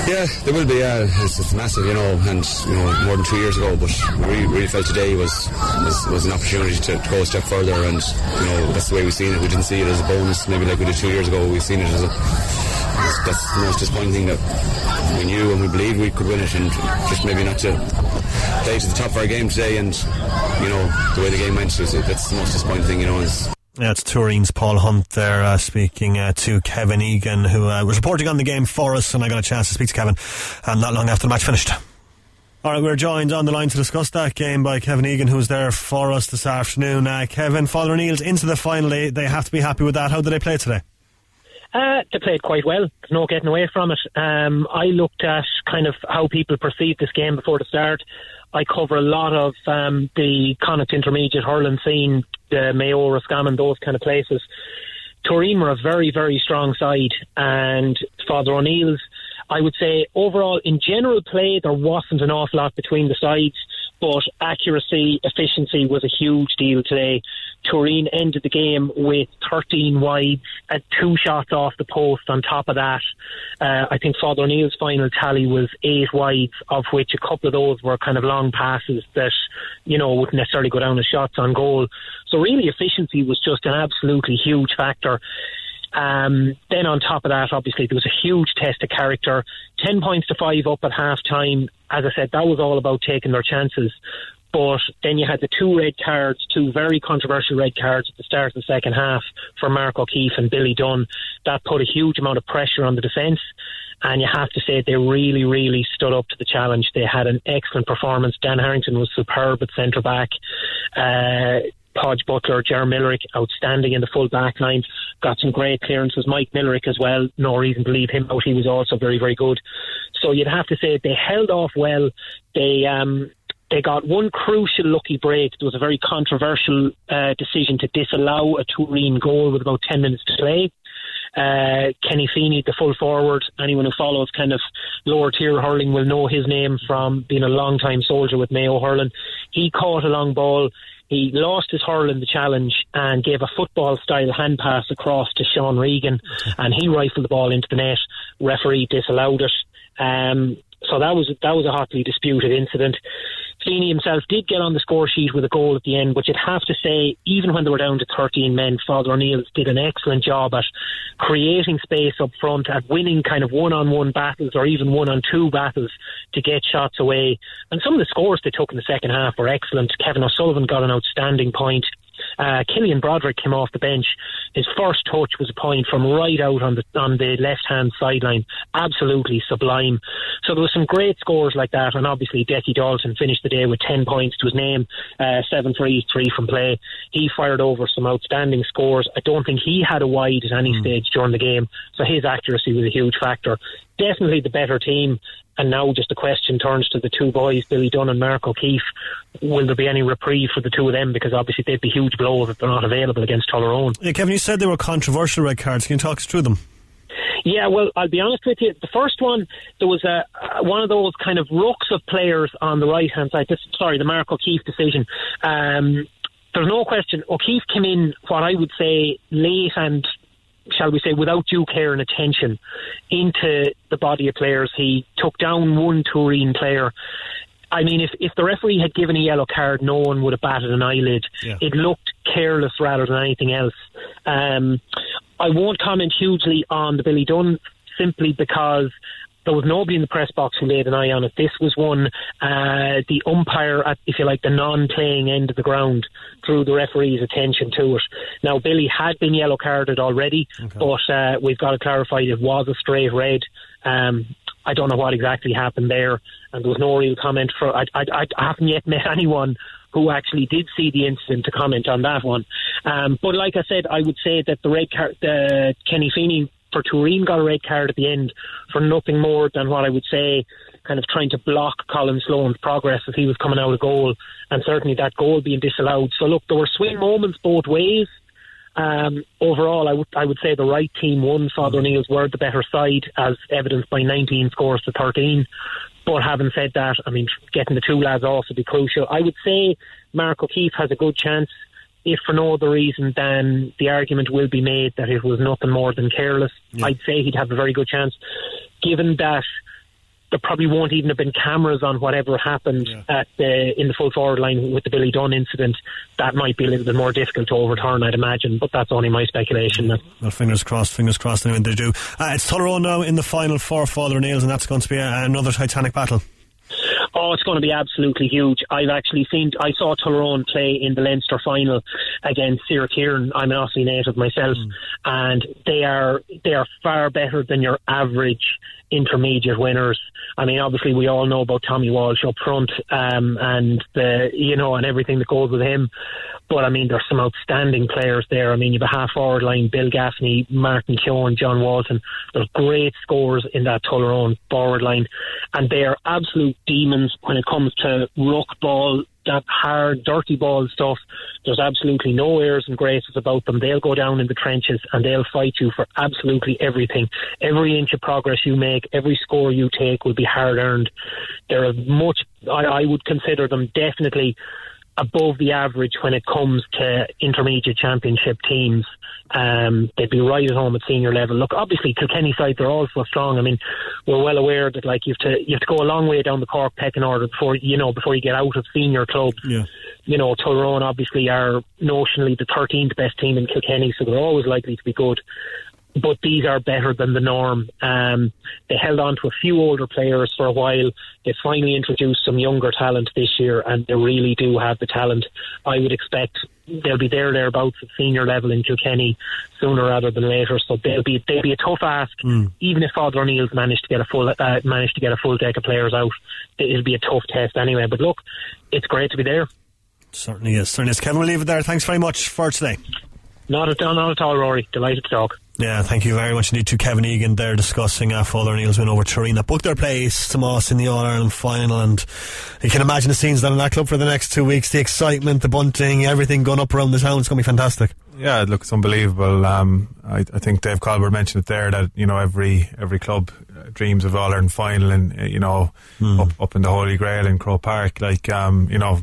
Yeah, there will be. Yeah, it's, it's massive, you know, and you know more than two years ago. But we really felt today was was, was an opportunity to, to go a step further, and you know that's the way we've seen it. We didn't see it as a bonus, maybe like we did two years ago. We've seen it as a. That's, that's the most disappointing thing that we knew and we believed we could win it, and just maybe not to play to the top of our game today, and you know the way the game went. So that's the most disappointing thing, you know. Is Yeah, it's Tooreen's Paul Hunt there uh, speaking uh, to Kevin Egan, who uh, was reporting on the game for us, and I got a chance to speak to Kevin um, not long after the match finished. All right, we're joined on the line to discuss that game by Kevin Egan, who's there for us this afternoon. Uh, Kevin, Father O'Neill's into the final. They, they have to be happy with that. How did they play today? Uh, they played quite well. There's no getting away from it. Um, I looked at kind of how people perceived this game before the start. I cover a lot of um, the Connacht intermediate hurling scene, the Mayo, Roscommon, those kind of places. Tooreen were a very, very strong side, and Father O'Neill's, I would say, overall, in general play, there wasn't an awful lot between the sides, but accuracy, efficiency was a huge deal today. Tooreen ended the game with 13 wides and two shots off the post on top of that. Uh, I think Father O'Neill's final tally was eight wides, of which a couple of those were kind of long passes that, you know, wouldn't necessarily go down as shots on goal. So really efficiency was just an absolutely huge factor. Um, then on top of that, obviously there was a huge test of character. Ten points to five up at half time. As I said, that was all about taking their chances. But then you had the two red cards, two very controversial red cards at the start of the second half for Mark O'Keefe and Billy Dunn. That put a huge amount of pressure on the defence. And you have to say they really, really stood up to the challenge. They had an excellent performance. Dan Harrington was superb at centre back. Uh, Podge Butler, Jeremy Millerick, outstanding in the full back line. Got some great clearances. Mike Millerick as well. No reason to leave him out. He was also very, very good. So you'd have to say they held off well. They um, they got one crucial lucky break. There was a very controversial uh, decision to disallow a Tooreen goal with about 10 minutes to play. Uh, Kenny Feeney, the full forward, anyone who follows kind of lower tier hurling will know his name from being a long time soldier with Mayo hurling. He caught a long ball. He lost his hurl in the challenge and gave a football style hand pass across to Sean Regan, and he rifled the ball into the net. Referee disallowed it. Um, so that was that was a hotly disputed incident. Feeney himself did get on the score sheet with a goal at the end, but you'd have to say, even when they were down to 13 men, Father O'Neill did an excellent job at creating space up front, at winning kind of one on one battles or even one on two battles to get shots away. And some of the scores they took in the second half were excellent. Kevin O'Sullivan got an outstanding point. Uh, Killian Broderick came off the bench. His first touch was a point from right out on the on the left hand sideline. Absolutely sublime. So there were some great scores like that, and obviously Decky Dalton finished the day with ten points to his name, uh, seven for each, three from play. He fired over some outstanding scores. I don't think he had a wide at any mm. stage during the game, so his accuracy was a huge factor. Definitely the better team. And now just the question turns to the two boys, Billy Dunn and Mark O'Keefe. Will there be any reprieve for the two of them? Because obviously they'd be huge blows if they're not available against Tullaroan. Yeah, Kevin, you said they were controversial red cards. Can you talk us through them? Yeah, well, I'll be honest with you. The first one, there was a, one of those kind of rooks of players on the right hand side. This, sorry, the Mark O'Keefe decision. Um, there's no question. O'Keefe came in what I would say late and shall we say, without due care and attention into the body of players. He took down one Tooreen player. I mean, if, if the referee had given a yellow card, no one would have batted an eyelid. Yeah. It looked careless rather than anything else. Um, I won't comment hugely on the Billy Dunn simply because there was nobody in the press box who laid an eye on it. This was one, uh, the umpire at, if you like, the non-playing end of the ground drew the referee's attention to it. Now, Billy had been yellow carded already, okay. but uh, we've got to clarify it was a straight red. Um, I don't know what exactly happened there, and there was no real comment for. I, I, I haven't yet met anyone who actually did see the incident to comment on that one. Um, but like I said, I would say that the red card, the Kenny Feeney for Tooreen got a red card at the end for nothing more than what I would say kind of trying to block Colin Sloan's progress as he was coming out of goal and certainly that goal being disallowed. So look, there were swing moments both ways. Um, overall, I would I would say the right team won. Father O'Neill's were the better side, as evidenced by 19 scores to 13. But having said that, I mean, getting the two lads off would be crucial. I would say Mark O'Keefe has a good chance if for no other reason than the argument will be made that it was nothing more than careless, yeah. I'd say he'd have a very good chance. Given that there probably won't even have been cameras on whatever happened yeah. at the in the full forward line with the Billy Dunn incident. That might be a little bit more difficult to overturn, I'd imagine. But that's only my speculation. Well, fingers crossed, fingers crossed. Anyway, they do. Uh, it's Tullaroan now in the final for Father O'Neill's, and that's going to be a, another Titanic battle. Oh, it's going to be absolutely huge. I've actually seen, I saw Tullaroan play in the Leinster final against Sierra Kieran. I'm an Ossie native myself, mm. and they are they are far better than your average intermediate winners. I mean, obviously, we all know about Tommy Walsh up front, um, and the you know, and everything that goes with him. But I mean, there's some outstanding players there. I mean, you've a half forward line: Bill Gaffney, Martin Keoghan, John Walton. There's great scores in that Tullaroan forward line, and they are absolute demons when it comes to ruck ball that hard, dirty ball stuff. There's absolutely no airs and graces about them. They'll go down in the trenches and they'll fight you for absolutely everything. Every inch of progress you make, every score you take will be hard earned. They're much, I, I would consider them definitely above the average when it comes to intermediate championship teams. Um, they'd be right at home at senior level. Look, obviously Kilkenny side they're all so strong. I mean, we're well aware that like you have to you have to go a long way down the Cork pecking order before you know before you get out of senior club. Yeah. You know, Tullaroan obviously are notionally the 13th best team in Kilkenny, so they're always likely to be good but these are better than the norm. Um, they held on to a few older players for a while. They finally introduced some younger talent this year, and they really do have the talent. I would expect they'll be there thereabouts at senior level in Kilkenny sooner rather than later. So they'll be they'll be a tough ask. Mm. Even if Father O'Neill's managed to get a full uh, managed to get a full deck of players out, it'll be a tough test anyway. But look, it's great to be there. Certainly is. Certainly is. Kevin, we'll leave it there. Thanks very much for today. Not at, not at all, Rory. Delighted to talk. Yeah, thank you very much indeed to Kevin Egan there discussing uh, Father O'Neill's win over Tooreen. Booked their place to Moss in the All Ireland final, and you can imagine the scenes down in that club for the next two weeks. The excitement, the bunting, everything going up around the town. It's going to be fantastic. Yeah, it looks unbelievable. Um, I, I, think Dave Colbert mentioned it there that you know every every club uh, dreams of All Ireland final, and uh, you know Hmm. up up in the Holy Grail in Croke Park. Like um, you know,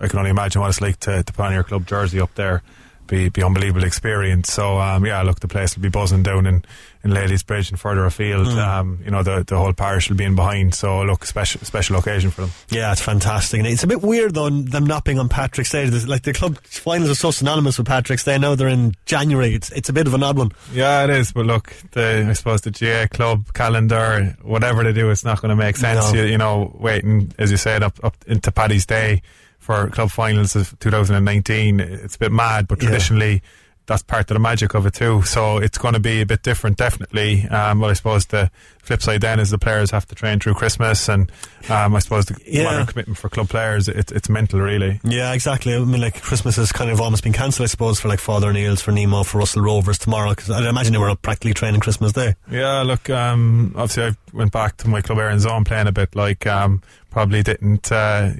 I can only imagine what it's like to, to put on your club jersey up there. Be be unbelievable experience. So um, yeah, look, the place will be buzzing down in, in Ladysbridge and further afield. Mm. Um, you know, the the whole parish will be in behind. So look, special special occasion for them. Yeah, it's fantastic. And it's a bit weird though, them not being on Patrick's Day. There's- Like the club finals are so synonymous with Patrick's Day. Now they're in January. It's it's a bit of an odd one. Yeah, it is. But look, the I suppose the GAA club calendar, whatever they do, it's not going to make sense. No. You, you know, waiting as you said up up into Paddy's Day for club finals of 2019. It's a bit mad, but Yeah. traditionally. That's part of the magic of it too. So it's going to be a bit different, definitely. Um, well, I suppose the flip side then is the players have to train through Christmas, and um, I suppose the Yeah. modern commitment for club players, it, it's mental, really. Yeah, exactly. I mean, like Christmas has kind of almost been cancelled, I suppose, for like Father O'Neill's, for Nemo, for Russell Rovers tomorrow. Because I imagine they were practically training Christmas Day. Yeah, look, um, obviously I went back to my club Erin's Own playing a bit, like, um, probably didn't, uh,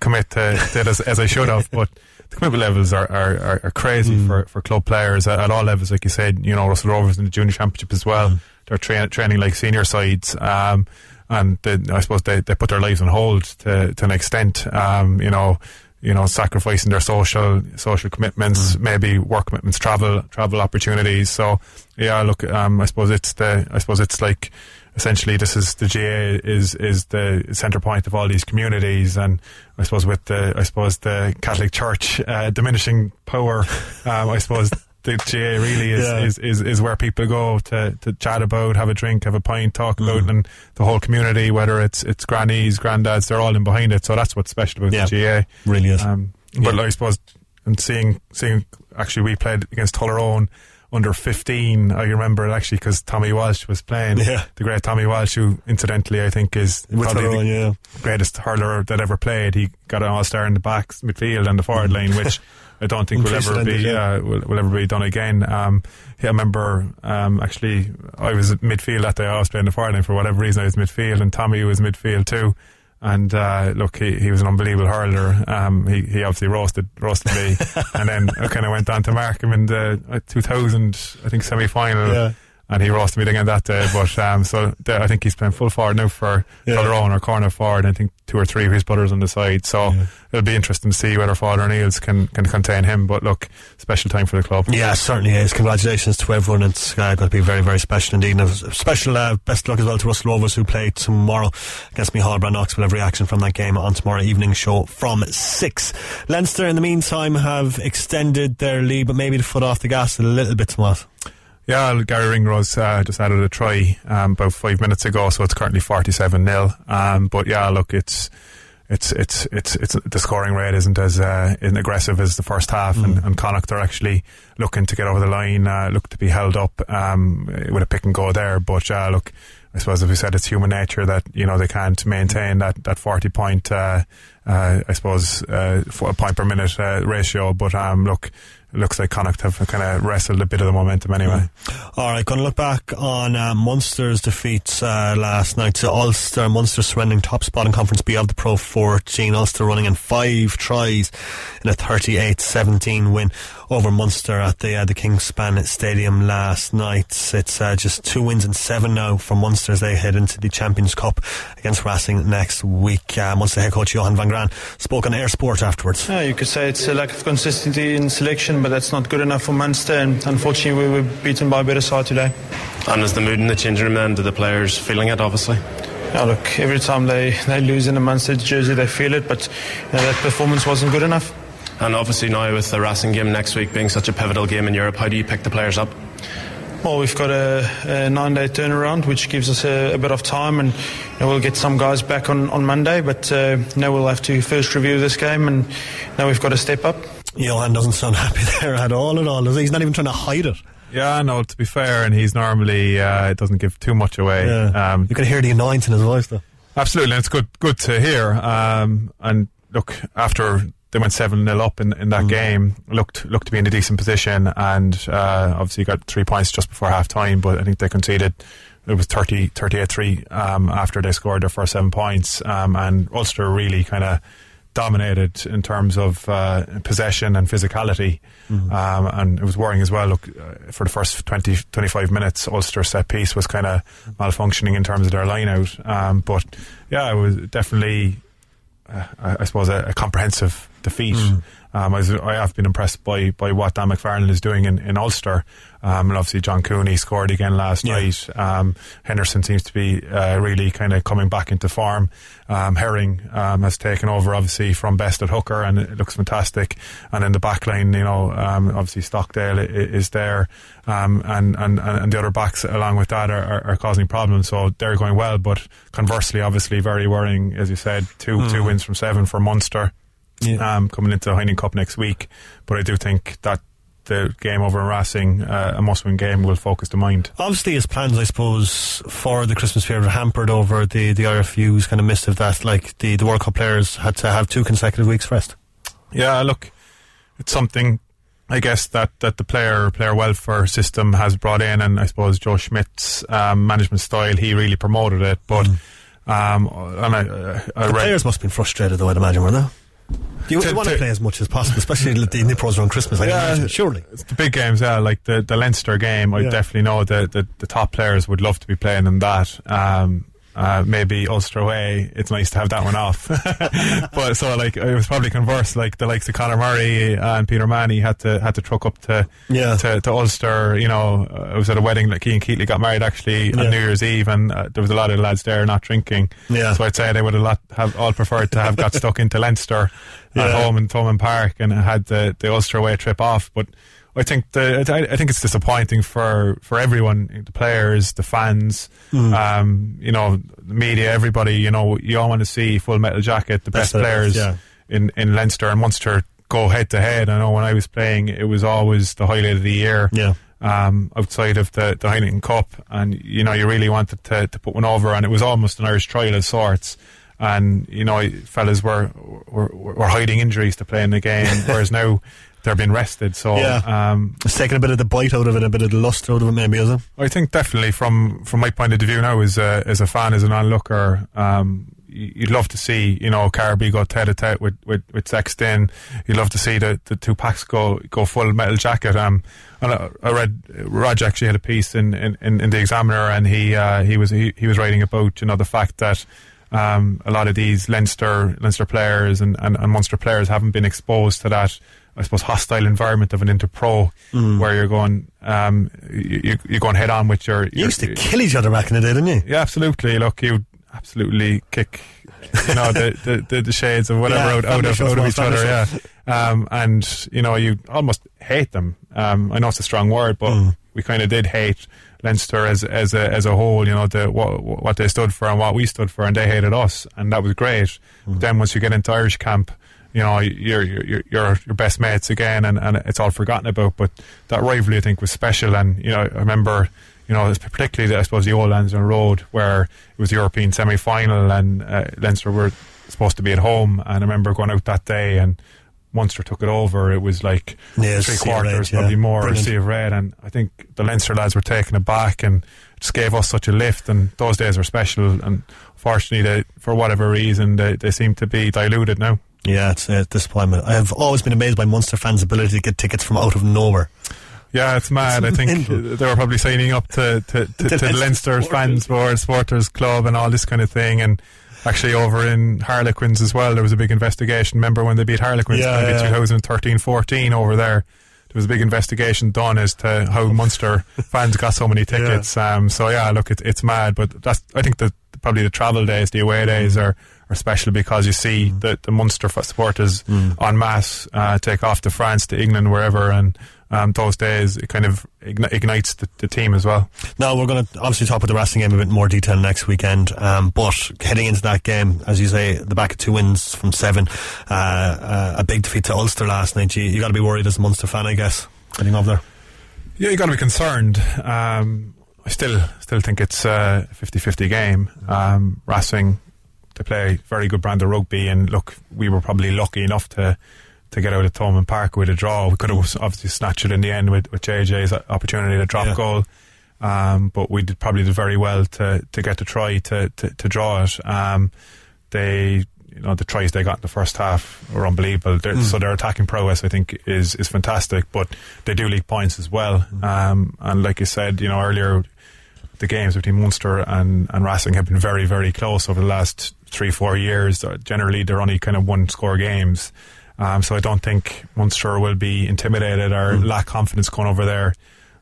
commit to, as, as I should have, but the commitment levels are, are, are, are crazy Mm. for, for club players at, at all levels, like you said, you know, Russell Rovers in the junior championship as well. Mm. They're tra- training like senior sides, um, and they, I suppose they, they put their lives on hold to, to an extent, um, you know, you know, sacrificing their social social commitments, Mm. maybe work commitments, travel travel opportunities. So yeah, look, um, I suppose it's the I suppose it's like essentially this is the GAA is is the centre point of all these communities, and I suppose with the I suppose the Catholic Church uh, diminishing power, um, I suppose. The GAA really is, Yeah. is, is, is where people go to, to chat about, have a drink, have a pint, talk about, and the whole community, whether it's it's grannies, granddads, they're all in behind it. So that's what's special about Yeah. the GAA. Really is. Um, but I suppose, and seeing, seeing, actually, we played against Tullaroan under 15. I remember it actually because Tommy Walsh was playing. Yeah. The great Tommy Walsh, who incidentally I think is With probably Tyrone, the yeah. greatest hurler that ever played. He got an all star in the back, midfield, and the forward line, which I don't think will ever be yeah. uh, will, will ever be done again. Um, yeah, I remember um, actually I was midfield that day. I was playing the forward line for whatever reason. I was midfield, and Tommy was midfield too. And uh, look, he, he was an unbelievable hurler. Um, he, he obviously roasted roasted me, and then I kind of went on to mark him in the uh, 2000, I think, semi final. Yeah. And he roasted me again that day, but um, so I think he's playing full forward now for Yeah. Tullaroan or corner forward. I think two or three of his brothers on the side. So it'll be interesting to see whether Father O'Neill's can, can contain him. But look, special time for the club. Yeah, certainly is. Congratulations to everyone. It's uh, going to be very, very special indeed. And a special uh, best luck as well to Russell Rovers who play tomorrow against Micheál Breathnach's. We'll have reaction from that game on tomorrow evening show from 6. Leinster, in the meantime, have extended their lead, but maybe to foot off the gas a little bit, Tomas. Yeah, Garry Ringrose uh, just added a try um, about five minutes ago, so it's currently forty-seven 0 um, But yeah, look, it's it's it's it's it's the scoring rate isn't as uh, aggressive as the first half, and, and Connacht are actually looking to get over the line, uh, look to be held up um, with a pick and go there. But uh, look, I suppose if we said, it's human nature that you know they can't maintain that that forty point, uh, uh, I suppose, uh, point per minute uh, ratio. But um, look. Looks like Connacht have kind of wrestled a bit of the momentum anyway. All right, going to look back on uh, Munster's defeats uh, last night to Ulster. Munster surrendering top spot in Conference B of the Pro 14. Ulster running in five tries in a 38-17 win over Munster at the uh, the Kingspan Stadium last night. It's uh, just two wins and seven now for Munster as they head into the Champions Cup against Racing next week. Uh, Munster head coach Johann van Graan spoke on eir Sport afterwards. Yeah, you could say it's a lack of consistency in selection, but that's not good enough for Munster. And unfortunately, we were beaten by a better side today. And is the mood in the changing room then? Do the players feeling it, obviously? Yeah, look, every time they, they lose in a Munster jersey, they feel it, but you know, that performance wasn't good enough. And obviously now with the Racing game next week being such a pivotal game in Europe, how do you pick the players up? Well, we've got a, a nine day turnaround, which gives us a, a bit of time, and you know, we'll get some guys back on, on Monday, but uh, now we'll have to first review this game, and now we've got to step up. Johan doesn't sound happy there at all at all. does he? He's not even trying to hide it. Yeah, no, to be fair, and he's normally uh, it doesn't give too much away. Yeah. Um, You can hear the annoyance in his voice though. absolutely, and it's good good to hear. Um, and look, after they went seven 0 up in, in that Mm. game. Looked looked to be in a decent position, and uh, obviously got three points just before half time. But I think they conceded. It was 30, 38-3 um, after they scored their first seven points, um, and Ulster really kind of dominated in terms of uh, possession and physicality. Mm-hmm. Um, and it was worrying as well. Look, uh, for the first 20, 25 minutes, Ulster set piece was kind of malfunctioning in terms of their line out. Um, but yeah, it was definitely, uh, I I suppose, a, a comprehensive defeat. Mm. Um, I, was, I have been impressed by, by what Dan McFarland is doing in, in Ulster. Um, and obviously, John Cooney scored again last night. Um, Henderson seems to be uh, really kind of coming back into form. Um, Herring um, has taken over, obviously, from best at hooker, and it looks fantastic. And in the back line, you know, um, obviously, Stockdale is there, um, and, and, and the other backs along with that are, are, are causing problems. So they're going well, but conversely, obviously, very worrying, as you said, two, Mm. two wins from seven for Munster um, coming into the Heineken Cup next week. But I do think that the game over in Racing, uh, a must-win game, will focus the mind. Obviously, his plans, I suppose, for the Christmas period were hampered over the, the IRFU's kind of missive that, like, the, the World Cup players had to have two consecutive weeks rest. Yeah, look, it's something I guess that, that the player player welfare system has brought in, and I suppose Joe Schmidt's um, management style, he really promoted it. But um, and I, uh, I the read, players must have been frustrated, though, I'd imagine, were they? Do you To- want to to- play as much as possible, especially the the Nipros around Christmas, I'd Yeah. imagine, surely. It's the big games, yeah, like the, the Leinster game. I Yeah. definitely know that the, the top players would love to be playing in that. Um, uh, maybe Ulster away, it's nice to have that one off. but so, like, it was probably converse. Like the likes of Conor Murray and Peter Manny had to had to truck up to Yeah. to, to Ulster. You know, uh, I was at a wedding. that Keane Keatley got married actually Yeah. on New Year's Eve, and uh, there was a lot of lads there not drinking. Yeah. So I'd say they would have lot have all preferred to have got stuck into Leinster at Yeah. home in Thomond Park and had the the Ulster away trip off, but. I think the I I think it's disappointing for, for everyone, the players, the fans, Mm. um, you know, the media, everybody. You know, you all want to see Full Metal Jacket, the That's best it players is, yeah. in in Leinster and Munster go head to head. I know when I was playing, it was always the highlight of the year. Yeah. Um, outside of the, the Heineken Cup, and you know, you really wanted to, to put one over, and it was almost an Irish trial of sorts. And you know, fellas were were, were hiding injuries to play in the game, whereas now they're being rested. So Yeah. um, It's taking a bit of the bite out of it, a bit of the luster out of it, maybe, is it? I think definitely from from my point of view now as a as a fan as an onlooker, um, you'd love to see you know Carbery go tete a tete with with with Sexton. You'd love to see the, the two packs go go full metal jacket. Um, and I, I read Rog actually had a piece in in, in, in the Examiner, and he uh, he was he, he was writing about you know the fact that. Um, a lot of these Leinster Leinster players and, and, and Munster players haven't been exposed to that, I suppose, hostile environment of an interpro, Mm. where you're going, um, you, you're going head on with your. You your used to kill each other back in the day, didn't you? yeah, absolutely. Look, you absolutely kick, you know, the, the, the, the shades of whatever Yeah, out, out of, out of each other. Yeah, um, and you know, you almost hate them. Um, I know it's a strong word, but Mm. we kind of did hate Leinster as as a as a whole. You know, the what what they stood for and what we stood for, and they hated us, and that was great. Mm. But then once you get into Irish camp. You know, you're you're you're your best mates again, and, and it's all forgotten about. But that rivalry, I think, was special. And you know, I remember you know, particularly, I suppose, the old Lansdowne Road, where it was the European semi final and uh, Leinster were supposed to be at home. And I remember going out that day and Munster took it over. It was like three of red, quarters, yeah. probably more, Brilliant. sea of red. And I think the Leinster lads were taken aback and just gave us such a lift. And those days were special. And fortunately, they, for whatever reason, they, they seem to be diluted now. Yeah, it's a disappointment. I have always been amazed by Munster fans' ability to get tickets from out of nowhere. Yeah, it's mad. I think mental. they were probably signing up to to, to, The to the Leinster. Fans Board, Supporters Club, and all this kind of thing. And actually, over in Harlequins as well, there was a big investigation. Remember when they beat Harlequins Yeah, maybe yeah. 2013 14 over there? There was a big investigation done as to how Munster fans got so many tickets. Um, so yeah, look, it, it's mad, but that's I think that probably the travel days, the away days are, are special because you see the, the Munster supporters en masse uh, take off to France, to England, wherever, and um, those days it kind of ignites the, the team as well. Now, we're going to obviously talk about the wrestling game a bit more detail next weekend, um, but heading into that game, as you say, the back of two wins from seven, uh, uh, a big defeat to Ulster last night. You, you got to be worried as a Munster fan, I guess, heading over there. Yeah, you got to be concerned. Um, I still still think it's a 50-50 game. Um, Racing they play very good brand of rugby, and look, we were probably lucky enough to to get out of Thomond Park with a draw. We could have obviously snatched it in the end with, with JJ's opportunity to drop Yeah. goal. Um, but we did probably did very well to, to get the try to, to, to draw it. Um, they, you know, the tries they got in the first half were unbelievable. Mm. So their attacking prowess, I think, is is fantastic. But they do leak points as well. Um, and like you said, you know, earlier, the games between Munster and, and Racing have been very, very close over the last three, four years. Uh, Generally, they're only kind of one score games. Um, so I don't think Munster will be intimidated or lack confidence going over there.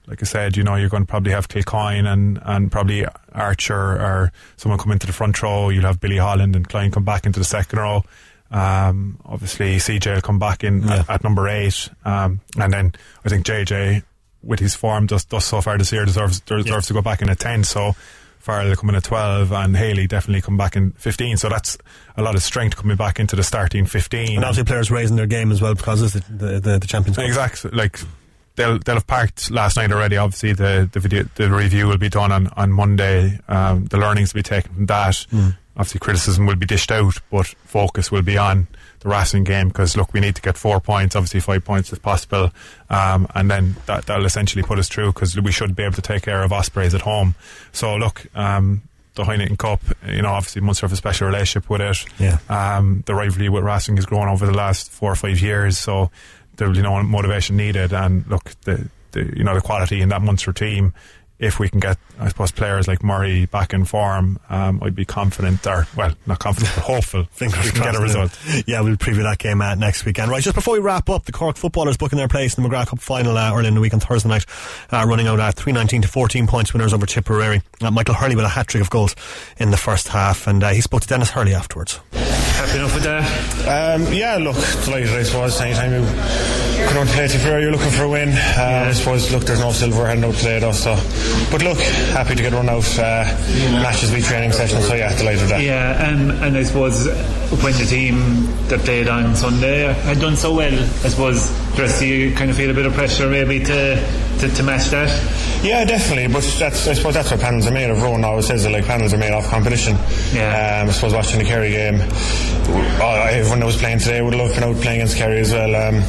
Like I said, you know, you're going to probably have Kilcoyne and, and probably Archer or someone come into the front row. You'll have Billy Holland and Kleyn come back into the second row. Um, obviously, CJ will come back in at, at number eight. Um, and then I think JJ, with his form just, just so far this year, deserves deserves to go back in at 10. So Farrell will come in at 12 and Haley definitely come back in 15. So that's a lot of strength coming back into the starting 15. And obviously, players raising their game as well because it's the the, the, the Champions Cup. Exactly. Like they'll they'll have parked last night already. Obviously, the the video the review will be done on on Monday. Um, the learnings will be taken from that. Mm. Obviously, criticism will be dished out, but focus will be on the Racing game because look, we need to get four points. Obviously, five points if possible, um, and then that that'll essentially put us through because we should be able to take care of Ospreys at home. So look. Um, the Heineken Cup, you know, obviously Munster have a special relationship with it. Yeah. Um, the rivalry with Racing has grown over the last four or five years, so there will be no motivation needed. And look, the, the you know the quality in that Munster team. If we can get, I suppose, players like Murray back in form, um, I'd be confident, there. well, not confident, but hopeful Fingers we can get a result. yeah. Yeah, we'll preview that game uh, next weekend. Right, just before we wrap up, the Cork footballers booking their place in the McGrath Cup final uh, early in the week on Thursday night, uh, running out at 319 to 14 points winners over Tipperary. Uh, Michael Hurley with a hat trick of goals in the first half, and uh, he spoke to Dennis Hurley afterwards. Happy enough with that? Um, yeah, look, delighted I suppose. Anytime you come on to play Tipperary, you're looking for a win. Uh, I suppose, look, there's no silver heading out today though, so. But look, happy to get run out. Uh, matches be training sessions, so yeah, delighted with that. Yeah, and, and I suppose when the team that played on Sunday had done so well, I suppose the rest of you kind of feel a bit of pressure maybe to, to, to match that. Yeah, definitely. But that's I suppose that's what panels are made of. Ronan always says that like panels are made off competition. Yeah. Um, I suppose watching the Kerry game, everyone that was playing today would love been out playing against Kerry as well. Um,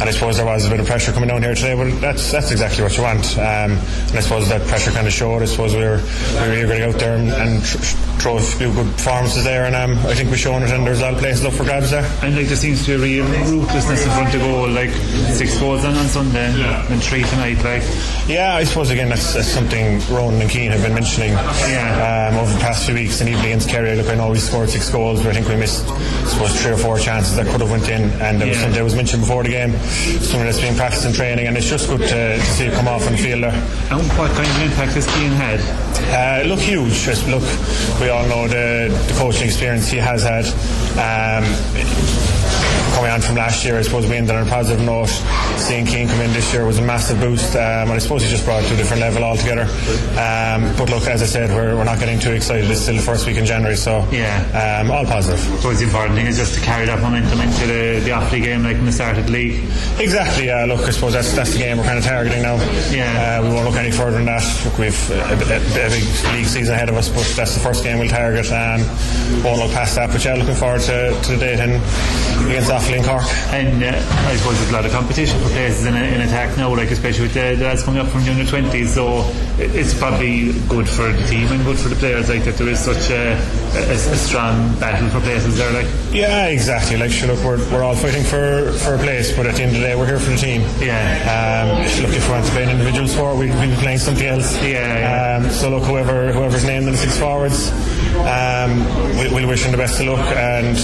and I suppose there was a bit of pressure coming down here today, but that's that's exactly what you want. Um, and I suppose that pressure kind of showed. I suppose we were we were eager to get out there and, and tr- throw a few good performances there, and um, I think we've shown it. And there's a lot of places up for grabs there. And like there seems to be a real ruthlessness in front of goal, like six goals on, on Sunday and three tonight. Like Yeah, I suppose again that's, that's something Ronan and Cian have been mentioning um, over the past few weeks, and even against Kerry. Look, I know we scored six goals, but I think we missed, I suppose, three or four chances that could have went in. And there was Yeah. something that was mentioned before the game, something that's been practiced in training, and it's just good to, to see it come off on the field there. And what kind of impact has Cian had? Uh, look, huge. Look, we all know the, the coaching experience he has had. Um, coming on from last year, I suppose we ended on a positive note. Seeing Cian come in this year was a massive boost, um, and I suppose he just brought it to a different level altogether. Um, but look, as I said, we're, we're not getting too excited. It's still the first week in January, so Yeah. um, all positive. So the important thing is just to carry that momentum into the, the Offaly game, like in the start of the league. Exactly. Yeah. Look, I suppose that's that's the game we're kind of targeting now. Yeah. Uh, we won't look any further than that. Look, we've a, a, a big league season ahead of us, but that's the first game we'll target. Um, won't look past that. But yeah, looking forward to, to the date in against Offaly and Cork. And uh, I suppose there's a lot of competition for places in, in attack now, like especially with the, the lads coming up from the under 20s. So it's probably good for the team and good for the players, like that there is such a, a, a strong battle for places there. Like Yeah, exactly. Like, sure, look, we're, we're all fighting for, for a place, but at the end of the day, we're here for the team. Yeah. Um, look, if we want to play an individual sport, we'd be playing something else. Yeah, Um, so look, whoever whoever's named in the six forwards, um, we, we'll wish them the best of luck, and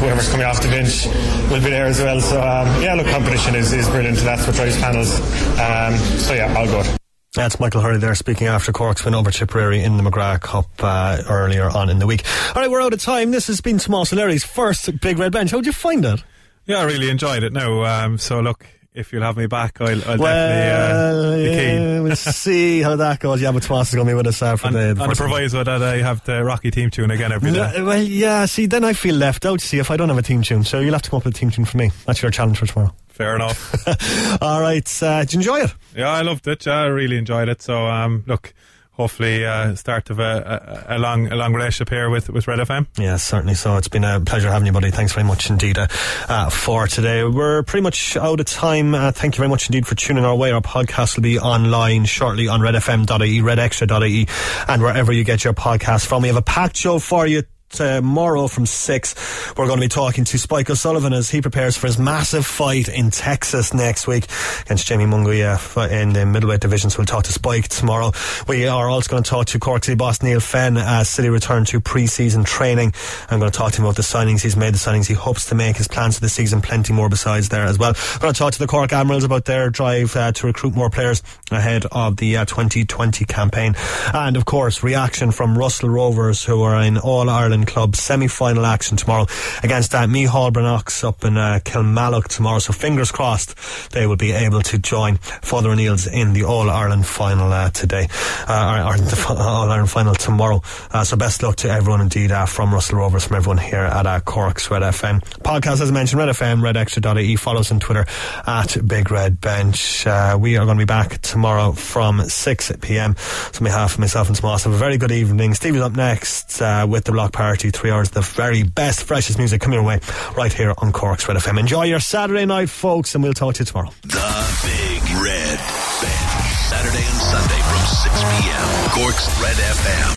whoever's coming off the bench will be there as well. So um, yeah, look, competition is, is brilliant. That's what drives panels. Um, so yeah, all good. That's Michael Hurley there speaking after Cork's win over Tipperary in the McGrath Cup uh, earlier on in the week. All right, we're out of time. This has been Small Larry's first Big Red Bench. How'd you find it? Yeah, I really enjoyed it. No, um, so look, if you'll have me back, I'll, I'll well, definitely uh, be yeah, keen. we'll see how that goes. Yeah, but Tomas is going to be with us uh, for On, the, the on the proviso that I have the Rocky team tune again every day. No, well, yeah, see, then I feel left out, see, if I don't have a team tune. So you'll have to come up with a team tune for me. That's your challenge for tomorrow. Fair enough. All right, uh, did you enjoy it? Yeah, I loved it. I really enjoyed it. So, um, look, hopefully uh, start of a, a, a long a long relationship here with with Red FM. Yeah, certainly. So it's been a pleasure having you, buddy. Thanks very much indeed uh, uh, for today. We're pretty much out of time. Uh, thank you very much indeed for tuning our way. Our podcast will be online shortly on redfm.ie, redextra.ie, and wherever you get your podcast from. We have a packed show for you tomorrow from 6 we're going to be talking to Spike O'Sullivan as he prepares for his massive fight in Texas next week against Jamie Munguia in the middleweight division. So we'll talk to Spike tomorrow. We are also going to talk to Cork City boss Neale Fenn as City return to pre-season training. I'm going to talk to him about the signings he's made the signings he hopes to make his plans for the season plenty more besides there as well. We're going to talk to the Cork Admirals about their drive uh, to recruit more players ahead of the uh, 2020 campaign. And of course reaction from Russell Rovers who are in All-Ireland Club semi-final action tomorrow against uh, Micheál up in uh, Kilmallock tomorrow. So fingers crossed they will be able to join Father O'Neill's in the All Ireland final uh, today, uh, or, or the All Ireland final tomorrow. Uh, so best luck to everyone indeed uh, from Russell Rovers, from everyone here at uh, Cork's Red FM podcast. As I mentioned, Red FM, redextra.ie. Follow us on Twitter at Big Red Bench. We are going to be back tomorrow from 6 p.m. So on behalf of myself and Tomas, have a very good evening. Stevie's up next with the Block Party. Three hours, the very best, freshest music coming your way right here on Cork's Red FM. Enjoy your Saturday night, folks, and we'll talk to you tomorrow. The Big Red Bench. Saturday and Sunday from 6 p.m. Cork's Red FM.